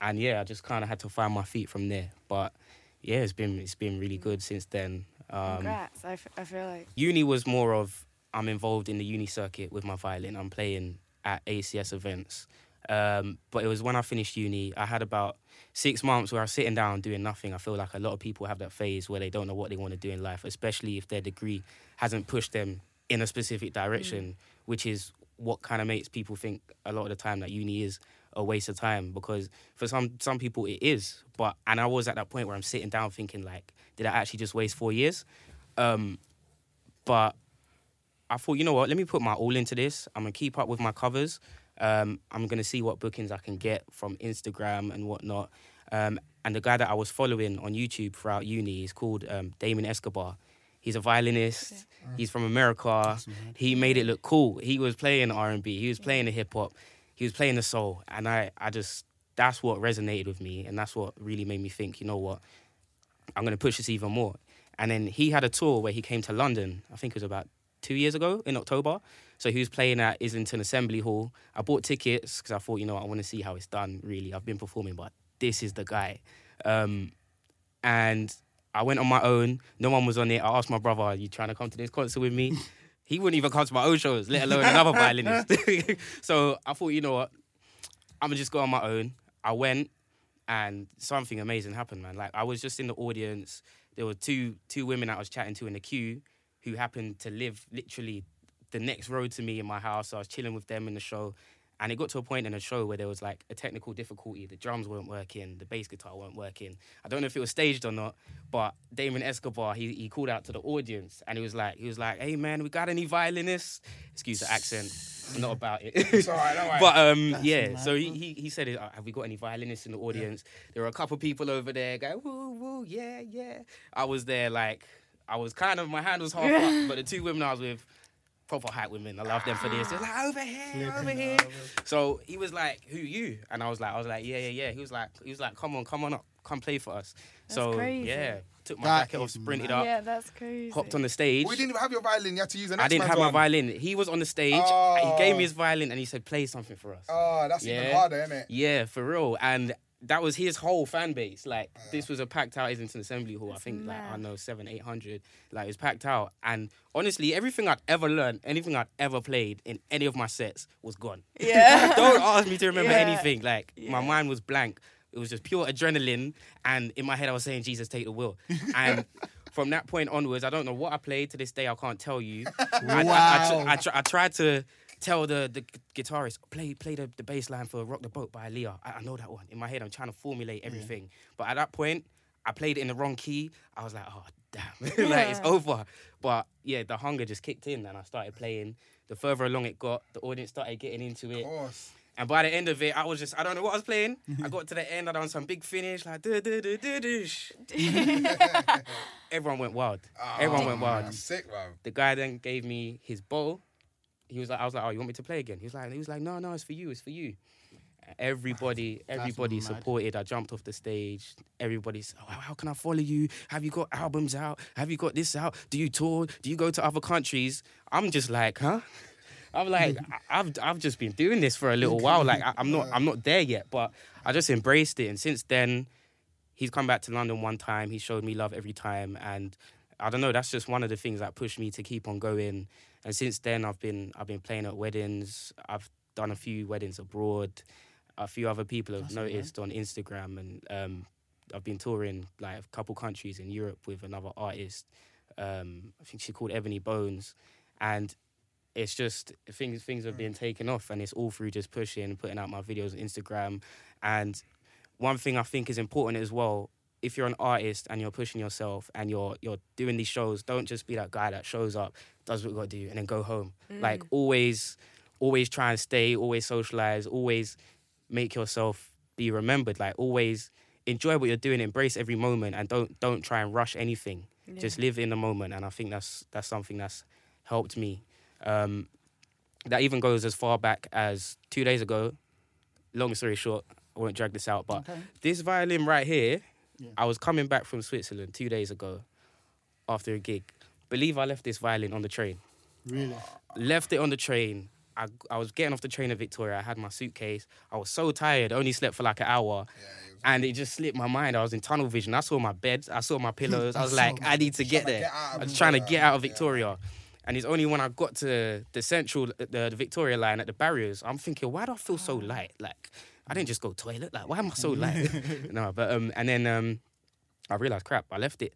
and yeah, I just kind of had to find my feet from there. But yeah, it's been it's been really good since then. Um, Congrats. I, f- I feel like. uni was more of I'm involved in the uni circuit with my violin. I'm playing at ACS events. Um, but it was when I finished uni, I had about six months where I was sitting down doing nothing. I feel like a lot of people have that phase where they don't know what they want to do in life, especially if their degree hasn't pushed them in a specific direction, which is what kind of makes people think a lot of the time that uni is a waste of time because for some some people it is. But and I was at that point where I'm sitting down thinking like, did I actually just waste four years? Um, but I thought, you know what, let me put my all into this. I'm gonna keep up with my covers. Um, I'm gonna see what bookings I can get from Instagram and whatnot. Um, and the guy that I was following on YouTube throughout uni is called um, Damien Escobar. He's a violinist. He's from America. He made it look cool. He was playing R&B. He was playing the hip hop. He was playing the soul, and I, I just that's what resonated with me, and that's what really made me think. You know what? I'm gonna push this even more. And then he had a tour where he came to London. I think it was about two years ago in October. So he was playing at Islington Assembly Hall. I bought tickets because I thought, you know, I want to see how it's done. Really, I've been performing, but this is the guy. Um, and I went on my own. No one was on it. I asked my brother, "Are you trying to come to this concert with me?" He wouldn't even come to my own shows, let alone another violinist. so I thought, you know what? I'm gonna just go on my own. I went, and something amazing happened, man. Like I was just in the audience. There were two two women I was chatting to in the queue who happened to live literally the next road to me in my house. So I was chilling with them in the show. And it got to a point in the show where there was like a technical difficulty. The drums weren't working, the bass guitar weren't working. I don't know if it was staged or not, but Damien Escobar, he, he called out to the audience and he was like, he was like, hey man, we got any violinists? Excuse the accent. Not about it. It's all right, don't worry. But um, yeah, so he, he he said, uh, "Have we got any violinists in the audience?" There were a couple people over there going, "Woo woo, yeah yeah." I was there like I was kind of my hand was half up, but the two women I was with, proper hype women. I love them for this. They're like over here, over here. So he was like, "Who you?" And I was like, I was like, "Yeah yeah yeah." He was like, he was like, "Come on, come on up, come play for us." so crazy. yeah, took my That jacket off, is sprinted mad. up, Yeah, that's crazy. hopped on the stage. We didn't even have your violin. You had to use an next I didn't man's have my violin. He was on the stage. He gave me oh. his violin and he said, "Play something for us." Oh, that's even harder, isn't it? Yeah, for real. And that was his whole fan base. Like this was a packed out Islington Assembly Hall. I think like I mad. know seven, eight hundred. Like it was packed out. And honestly, everything I'd ever learned, anything I'd ever played in any of my sets was gone. Yeah. Don't ask me to remember Yeah. anything. Like my mind was blank. It was just pure adrenaline. And in my head I was saying, Jesus, take the wheel. And from that point onwards, I don't know what I played to this day. I can't tell you. I, I, I, Wow. I, I tried to tell the, the guitarist play play the, the bass line for "Rock the Boat" by Aaliyah. I, I know that one in my head. I'm trying to formulate everything, but at that point, I played it in the wrong key. I was like, oh damn, like it's over. But yeah, the hunger just kicked in, and I started playing. The further along it got, the audience started getting into it. Of course. And by the end of it, I was just, I don't know what I was playing. I got to the end, I done some big finish, like, duh, duh, duh, duh, duh. Everyone went wild. Everyone oh, went wild. That's sick, bro. The guy then gave me his bow. He was like, I was like, oh, you want me to play again? He was like, he was like, no, no, it's for you, it's for you. Everybody, everybody mad. supported. I jumped off the stage. Everybody's, oh, how can I follow you? Have you got albums out? Have you got this out? Do you tour? Do you go to other countries? I'm just like, huh? I'm like, I- I've I've just been doing this for a little while. Like, I'm not I'm not there yet, but I just embraced it. And since then, he's come back to London one time. He showed me love every time, and I don't know. That's just one of the things that pushed me to keep on going. And since then, I've been I've been playing at weddings. I've done a few weddings abroad. A few other people have noticed on Instagram, and um, I've been touring like a couple countries in Europe with another artist. Um, I think she's called Ebony Bones, and it's just things things have been taken off, and it's all through just pushing, putting out my videos on Instagram, and one thing I think is important as well if you're an artist and you're pushing yourself and you're you're doing these shows, don't just be that guy that shows up, does what you got to do, and then go home. Like always, always try and stay, always socialize, always make yourself be remembered. Like always enjoy what you're doing, embrace every moment, and don't don't try and rush anything. Just live in the moment, and I think that's that's something that's helped me. Um, that even goes as far back as two days ago. Long story short, I won't drag this out, but this violin right here, I was coming back from Switzerland two days ago after a gig. Believe I left this violin on the train. Really? Left it on the train. I, I was getting off the train at Victoria. I had my suitcase. I was so tired. I only slept for like an hour. Yeah. and it just slipped my mind. I was in tunnel vision. I saw my bed. I saw my pillows. I was like, I need to get Trying to there. get I was trying to get out of Victoria. And it's only when I got to the central, the, the Victoria line at the barriers, I'm thinking, why do I feel so light? Like, I didn't just go toilet. Like, why am I so light? no, but um, and then um, I realized, crap, I left it.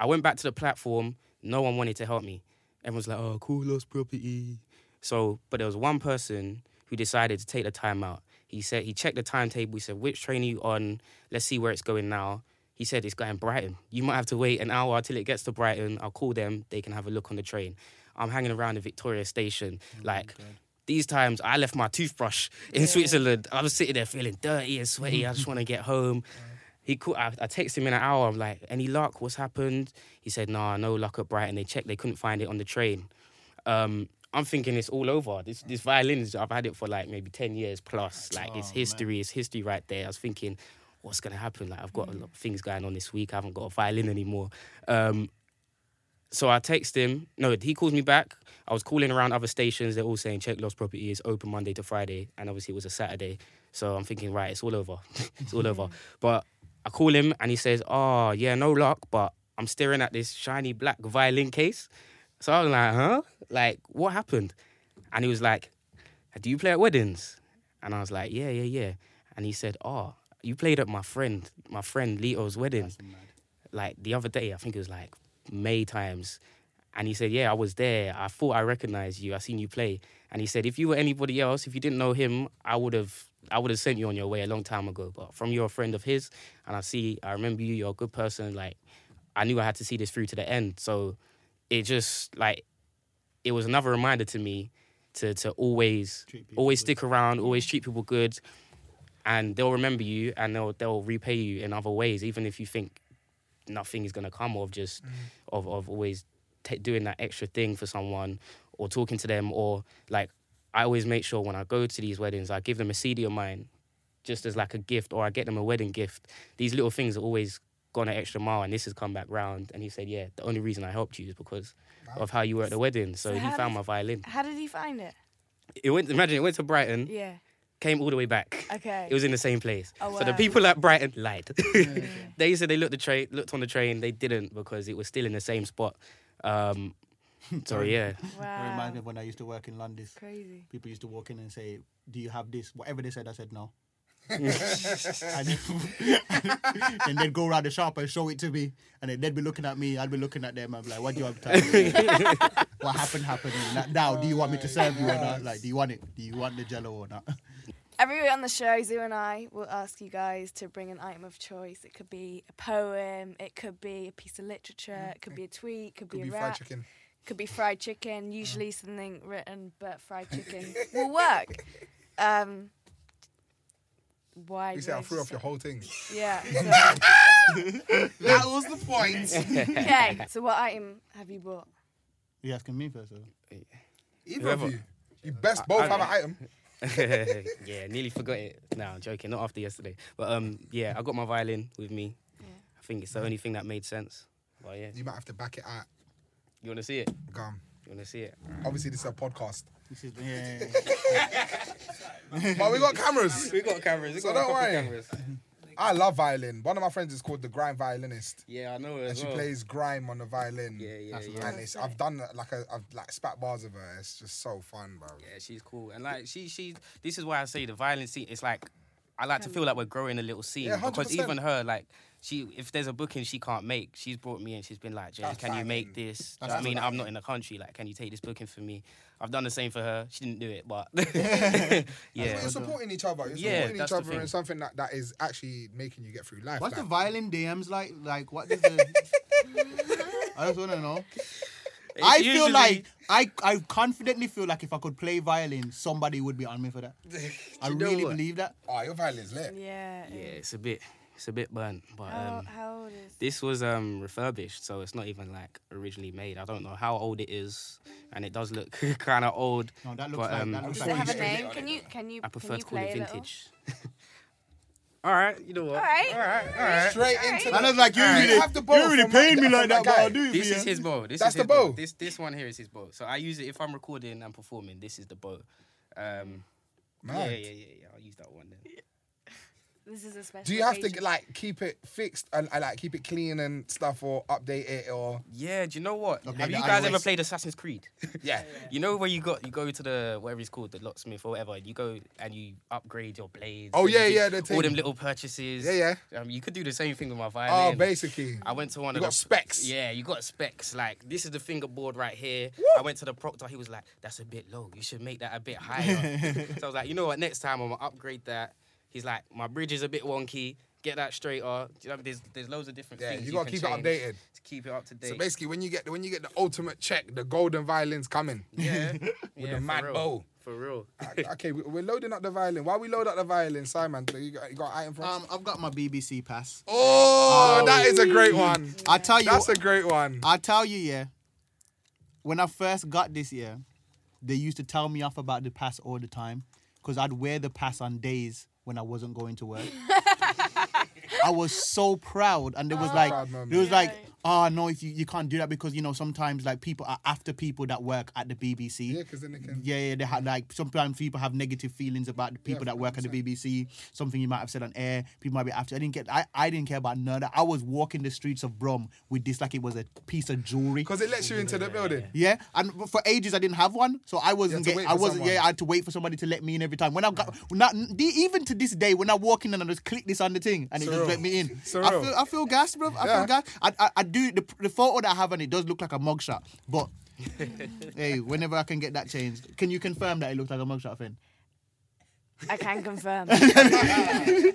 I went back to the platform. No one wanted to help me. Everyone's like, oh, cool, lost property. So, but there was one person who decided to take the time out. He said he checked the timetable. He said, which train are you on? Let's see where it's going now. He said it's going Brighton. You might have to wait an hour till it gets to Brighton. I'll call them. They can have a look on the train. I'm hanging around the Victoria station. like these times, I left my toothbrush in Switzerland. I was sitting there feeling dirty and sweaty. I just want to get home. He called, I, I texted him in an hour. I'm like, any luck? What's happened? He said, nah, no luck at Brighton. They checked, they couldn't find it on the train. Um, I'm thinking it's all over. This this violin, is, I've had it for like maybe 10 years plus. Like, it's history, it's history right there. I was thinking, what's going to happen? Like, I've got a lot of things going on this week. I haven't got a violin anymore. Um, so I text him. No, he calls me back. I was calling around other stations. They're all saying check lost property is open Monday to Friday, and obviously it was a Saturday. So I'm thinking, right, it's all over. it's all over. But I call him and he says, "Oh yeah, no luck, but I'm staring at this shiny black violin case." So I was like, "Huh? Like what happened?" And he was like, "Do you play at weddings?" And I was like, "Yeah, yeah, yeah." And he said, "Oh, you played at my friend, my friend Lito's wedding." like the other day, I think it was like May times. And he said, Yeah, I was there. I thought I recognized you. I seen you play. And he said, If you were anybody else, if you didn't know him, I would have I would have sent you on your way a long time ago. But from you're a friend of his, and I see I remember you, you're a good person, like I knew I had to see this through to the end. So it just like it was another reminder to me to to always always stick around, always treat people good, and they'll remember you and they'll they'll repay you in other ways, even if you think nothing is gonna come of just of of always ta doing that extra thing for someone or talking to them or like I always make sure when I go to these weddings I give them a CD of mine just as like a gift or I get them a wedding gift. These little things are always gone an extra mile and this has come back round and he said, Yeah, the only reason I helped you is because of how you were at the wedding. So, So he found did- my violin. How did he find it? It went imagine it went to Brighton, Yeah. came all the way back. Okay. It was in the same place. Oh, So the people at Brighton lied. they said they looked the train, looked on the train. They didn't because it was still in the same spot. Um, so yeah, It reminds me of when I used to work in London. Crazy. People used to walk in and say, "Do you have this?" Whatever they said, I said no. and, and they'd go around the shop and show it to me, and then they'd be looking at me. I'd be looking at them. I'd be like, "What do you have to tell me? what happened? Happened. And Now, do you want me to serve you or not? Like, do you want it? Do you want the Jello or not?" Every week on the show, Zoo and I will ask you guys to bring an item of choice. It could be a poem, it could be a piece of literature, it could be a tweet, it could, Could be be a fried rap, chicken. could be fried chicken. Usually something written, but fried chicken will work. Um, why? You do say I I threw off your whole thing. Yeah. That was the point. Okay. So what item have you bought? You asking me first? Or? Either Whoever- of you. You best both I- have an item. yeah, nearly forgot it. No, I'm joking. Not after yesterday, but um, yeah, I got my violin with me. I think it's the only thing that made sense. But yeah, You might have to back it out. you want to see it? Gum. You want to see it? Obviously, this is a podcast. This is yeah. but we got cameras. We got cameras. We So got don't worry. cameras. I love violin. One of my friends is called the grime violinist. Yeah, I know And as she well. plays grime on the violin. Yeah, yeah, That's yeah. And it's, I've done like a, I've like spat bars of her. It's just so fun, bro. Yeah, she's cool, and like she, she. This is why I say the violin scene. It's like I like to feel like we're growing a little scene Yeah, because 100%. even her, like, she if there's a booking she can't make, she's brought me and she's been like, Jay, That's can you make this? Do you know I mean, I I'm not in the country. Like, can you take this booking for me? I've done the same for her. She didn't do it, but yeah, yeah. You're supporting each other. You're Yeah, supporting each other in something that, that is actually making you get through life. What's the violin DMs like? Like, what does the. I just want to know. I feel usually- like I, I confidently feel like if I could play violin, somebody would be on me for that. I really what? believe that. Oh, your violin's lit. Yeah. yeah, it's a bit, it's a bit burnt. But How, um, how old is? this was um refurbished, so it's not even like originally made. I don't know how old it is, and it does look kind of old. No, that looks but, like- um, that looks Does like it have a name? Can you can you I can prefer you to call it vintage. All right, you know what? All right. all right, all right. Straight into And. I was like, you Alright, really, have the you bow really from paying me like that, that but guy. I'll do it This is his bow. This That's is the bow. bow. This this one here is his bow. So I use it if I'm recording and performing. This is the bow. Um, yeah, yeah, yeah, yeah. I'll use that one then. This is a special. Do you have occasion. to like keep it fixed and, and like keep it clean and stuff, or update it, or Yeah, do you know what? Okay, Have you guys ever played Assassin's Creed? yeah? You know where you got you go to the whatever it's called, the locksmith or whatever. You go and you upgrade your blades. Oh, yeah, yeah, the All thing. them little purchases. Yeah, Um, you could do the same thing with my violin. Oh, basically. I went to one You of got the specs. Yeah, you got specs. Like this is the fingerboard right here. I went to the proctor. He was like, "That's a bit low. You should make that a bit higher." so I was like, "You know what? Next time I'm gonna upgrade that." He's like, "My bridge is a bit wonky. Get that straighter." Do you know, there's there's loads of different Yeah, things. you gotta can keep it updated. To keep it up to date. So basically, when you get the, when you get the ultimate check, the golden violin's coming. yeah, With yeah, the for mad real. bow. For real. okay, we- we're loading up the violin. While we load up the violin, Simon, you got, you got an item for? Um, I've got my BBC pass. oh, that is a great one. I tell you, That's a great one. I tell you, yeah. When I first got this year, they used to tell me off about the pass all the time because I'd wear the pass on days when I wasn't going to work. I was so proud, and it was like, it moment. there was like, oh no, if you, you can't do that because you know sometimes like people are after people that work at the BBC. Yeah, because then they can. Yeah, yeah, they have like sometimes people have negative feelings about the people that work at the BBC. Something you might have said on air, people might be after. I didn't get, I, I didn't care about none of that. I was walking the streets of Brum with this like it was a piece of jewelry. Because it lets you into the building. Yeah, and for ages I didn't have one, so I wasn't. Get, I wasn't. someone. Yeah, I had to wait for somebody to let me in every time. When I got, not, even to this day, when I walk in and I just click this on the thing and it just let me in, I Surreal. feel, I feel gas, bro. I Yeah. feel gas. I, I, I do the, the photo that I have on it does look like a mugshot, but hey, whenever I can get that changed, can you confirm that it looks like a mugshot, Finn? I can confirm.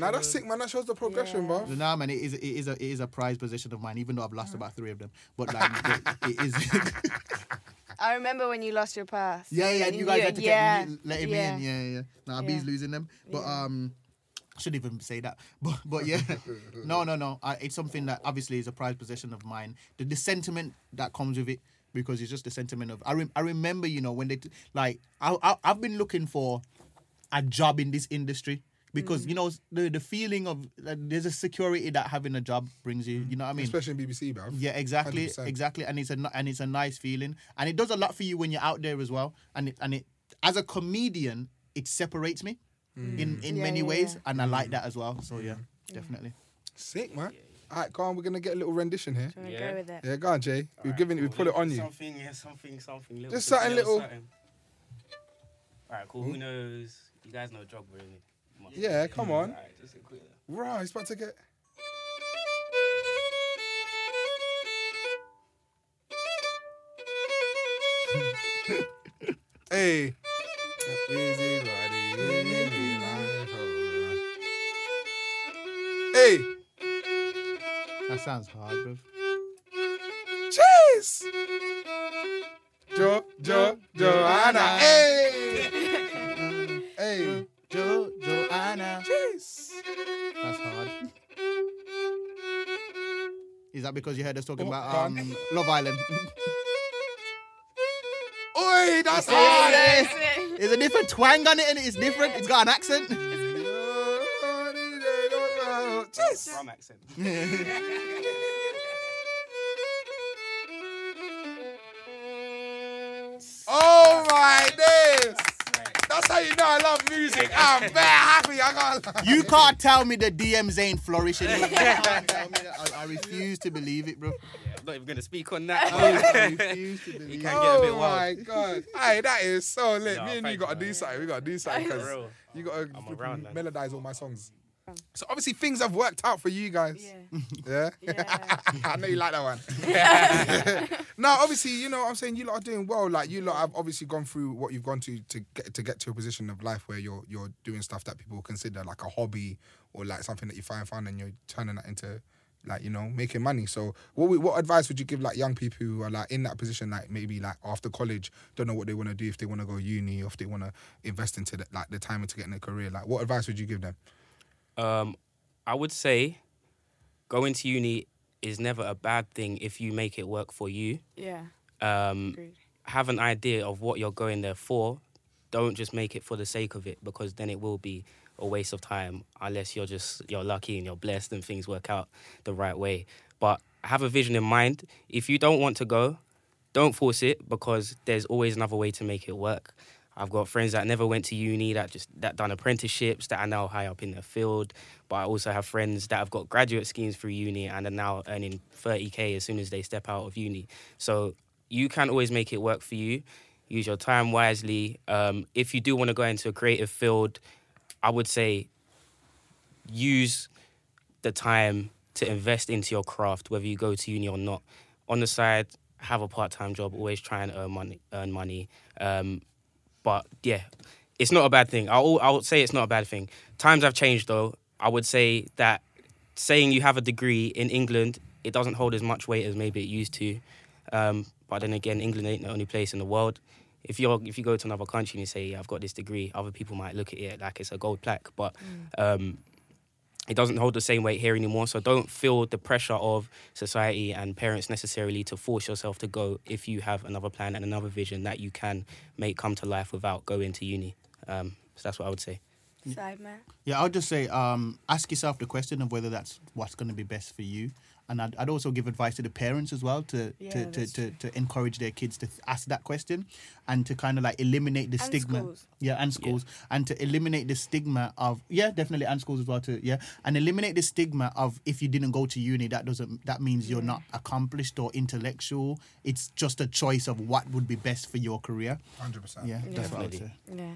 Now that's sick, man. That shows the progression, bro. Nah, man, it is it is a it is a prized possession of mine, even though I've lost about three of them. But like, it is. I remember when you lost your pass. Yeah, yeah, And you guys had to yeah, get, let him yeah. in. Yeah, yeah. Nah, Yeah. B's losing them. But um, I shouldn't even say that. But but yeah, no, no, no. I, it's something that obviously is a prized possession of mine. The, the sentiment that comes with it, because it's just the sentiment of. I rem- I remember, you know, when they t- like I, I I've been looking for a job in this industry. Because you know the the feeling of uh, there's a security that having a job brings you. You know what I mean? Especially in BBC, bro. Yeah, exactly, 100%. exactly, and it's a and it's a nice feeling, and it does a lot for you when you're out there as well. And it and it as a comedian, it separates me in mm. in Yeah, many yeah, ways, yeah. and I like mm. that as well. So yeah, definitely. Sick, man. All right, go on. We're gonna get a little rendition here. Do you want to Yeah. go with it? Yeah, go on, Jay. We've given it. We put it on you. Something, yeah, something, something. Little, Just something little- something. All right, cool. Who hmm? knows? You guys know Drogba, innit? Come. Yeah, come on. All right, just a quick. Right, he's about to get. hey. Hey. That sounds hard, bro. Cheers. Jo, Jo, Joanna. Hey. hey. Jo Joanna. Cheers. That's hard. Is that because you heard us talking Oh, about um, Love Island? Oi, that's hard. There's a different twang on it, and it's different. It's got an accent. Cheers. From accent. you know I love music. I'm very happy. I got. You can't tell me the DMs ain't flourishing. You can't tell me that. I, I refuse to believe it, bro. I'm not even going to speak on that. I refuse to He believe. can get a bit oh wild. my god! hey, that is so lit. Nah, Me and you got to you, do something. We got to do something because you got to I'm melodize all my songs. So obviously things have worked out for you guys. Yeah. I know you like that one. now, obviously, you know what I'm saying you lot are doing well. Like you lot have obviously gone through what you've gone to to get to get to a position of life where you're you're doing stuff that people consider like a hobby or like something that you find fun and you're turning that into like you know making money. So what what advice would you give like young people who are like in that position like maybe like after college don't know what they want to do if they want to go uni or if they want to invest into the, like the time into getting a career like what advice would you give them? Um, I would say going to uni is never a bad thing if you make it work for you. Yeah. Um, Agreed. have an idea of what you're going there for. Don't just make it for the sake of it because then it will be a waste of time unless you're just you're lucky and you're blessed and things work out the right way. But have a vision in mind. If you don't want to go, don't force it because there's always another way to make it work. I've got friends that never went to uni that just that done apprenticeships that are now high up in their field. But I also have friends that have got graduate schemes through uni and are now earning 30k as soon as they step out of uni. So you can always make it work for you. Use your time wisely. Um, if you do want to go into a creative field, I would say use the time to invest into your craft, whether you go to uni or not. On the side, have a part-time job. Always try and earn money. Earn money. Um, but yeah, it's not a bad thing. I'll I'll say it's not a bad thing. Times have changed though. I would say that saying you have a degree in England, it doesn't hold as much weight as maybe it used to. Um, but then again, England ain't the only place in the world. If you're if you go to another country and you say, yeah, I've got this degree, other people might look at it like it's a gold plaque. But um, it doesn't hold the same weight here anymore. So don't feel the pressure of society and parents necessarily to force yourself to go if you have another plan and another vision that you can make come to life without going to uni. Um, so that's what I would say. Side man. Yeah, I'll just say, um, ask yourself the question of whether that's what's going to be best for you. And I'd, I'd also give advice to the parents as well to Yeah, to, to, to, to encourage their kids to th- ask that question and to kind of like eliminate the And stigma. schools. Yeah, and schools. And to eliminate the stigma of yeah, definitely and schools as well too. Yeah. And eliminate the stigma of if you didn't go to uni, that doesn't that means you're not accomplished or intellectual. It's just a choice of what would be best for your career. 100%. Yeah, that's what I would say. Definitely.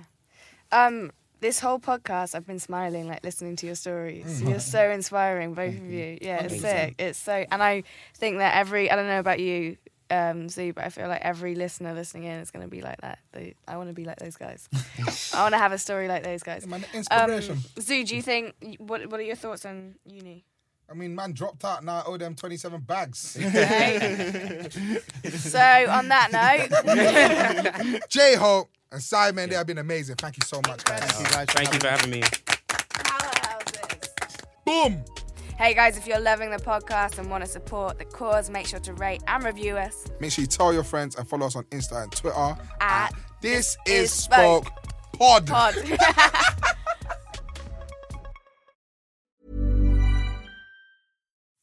Yeah. Um, this whole podcast, I've been smiling, like listening to your stories. You're so inspiring, both of you. Yeah, it's sick. It's so, and I think that every, I don't know about you, um, Zuu, but I feel like every listener listening in is going to be like that. They, I want to be like those guys. I want to have a story like those guys. Um, inspiration. Zuu, do you think? What What are your thoughts on uni? I mean, man dropped out. Now I owe them 27 bags. So on that note, J Hope and Simon, they have been amazing. Thank you so much, guys. Thank you guys. Thank you for having me. Boom. hey guys, if you're loving the podcast and want to support the cause, make sure to rate and review us. Make sure you tell your friends and follow us on Insta and Twitter At This Is is Spoke Spoke Pod. Pod.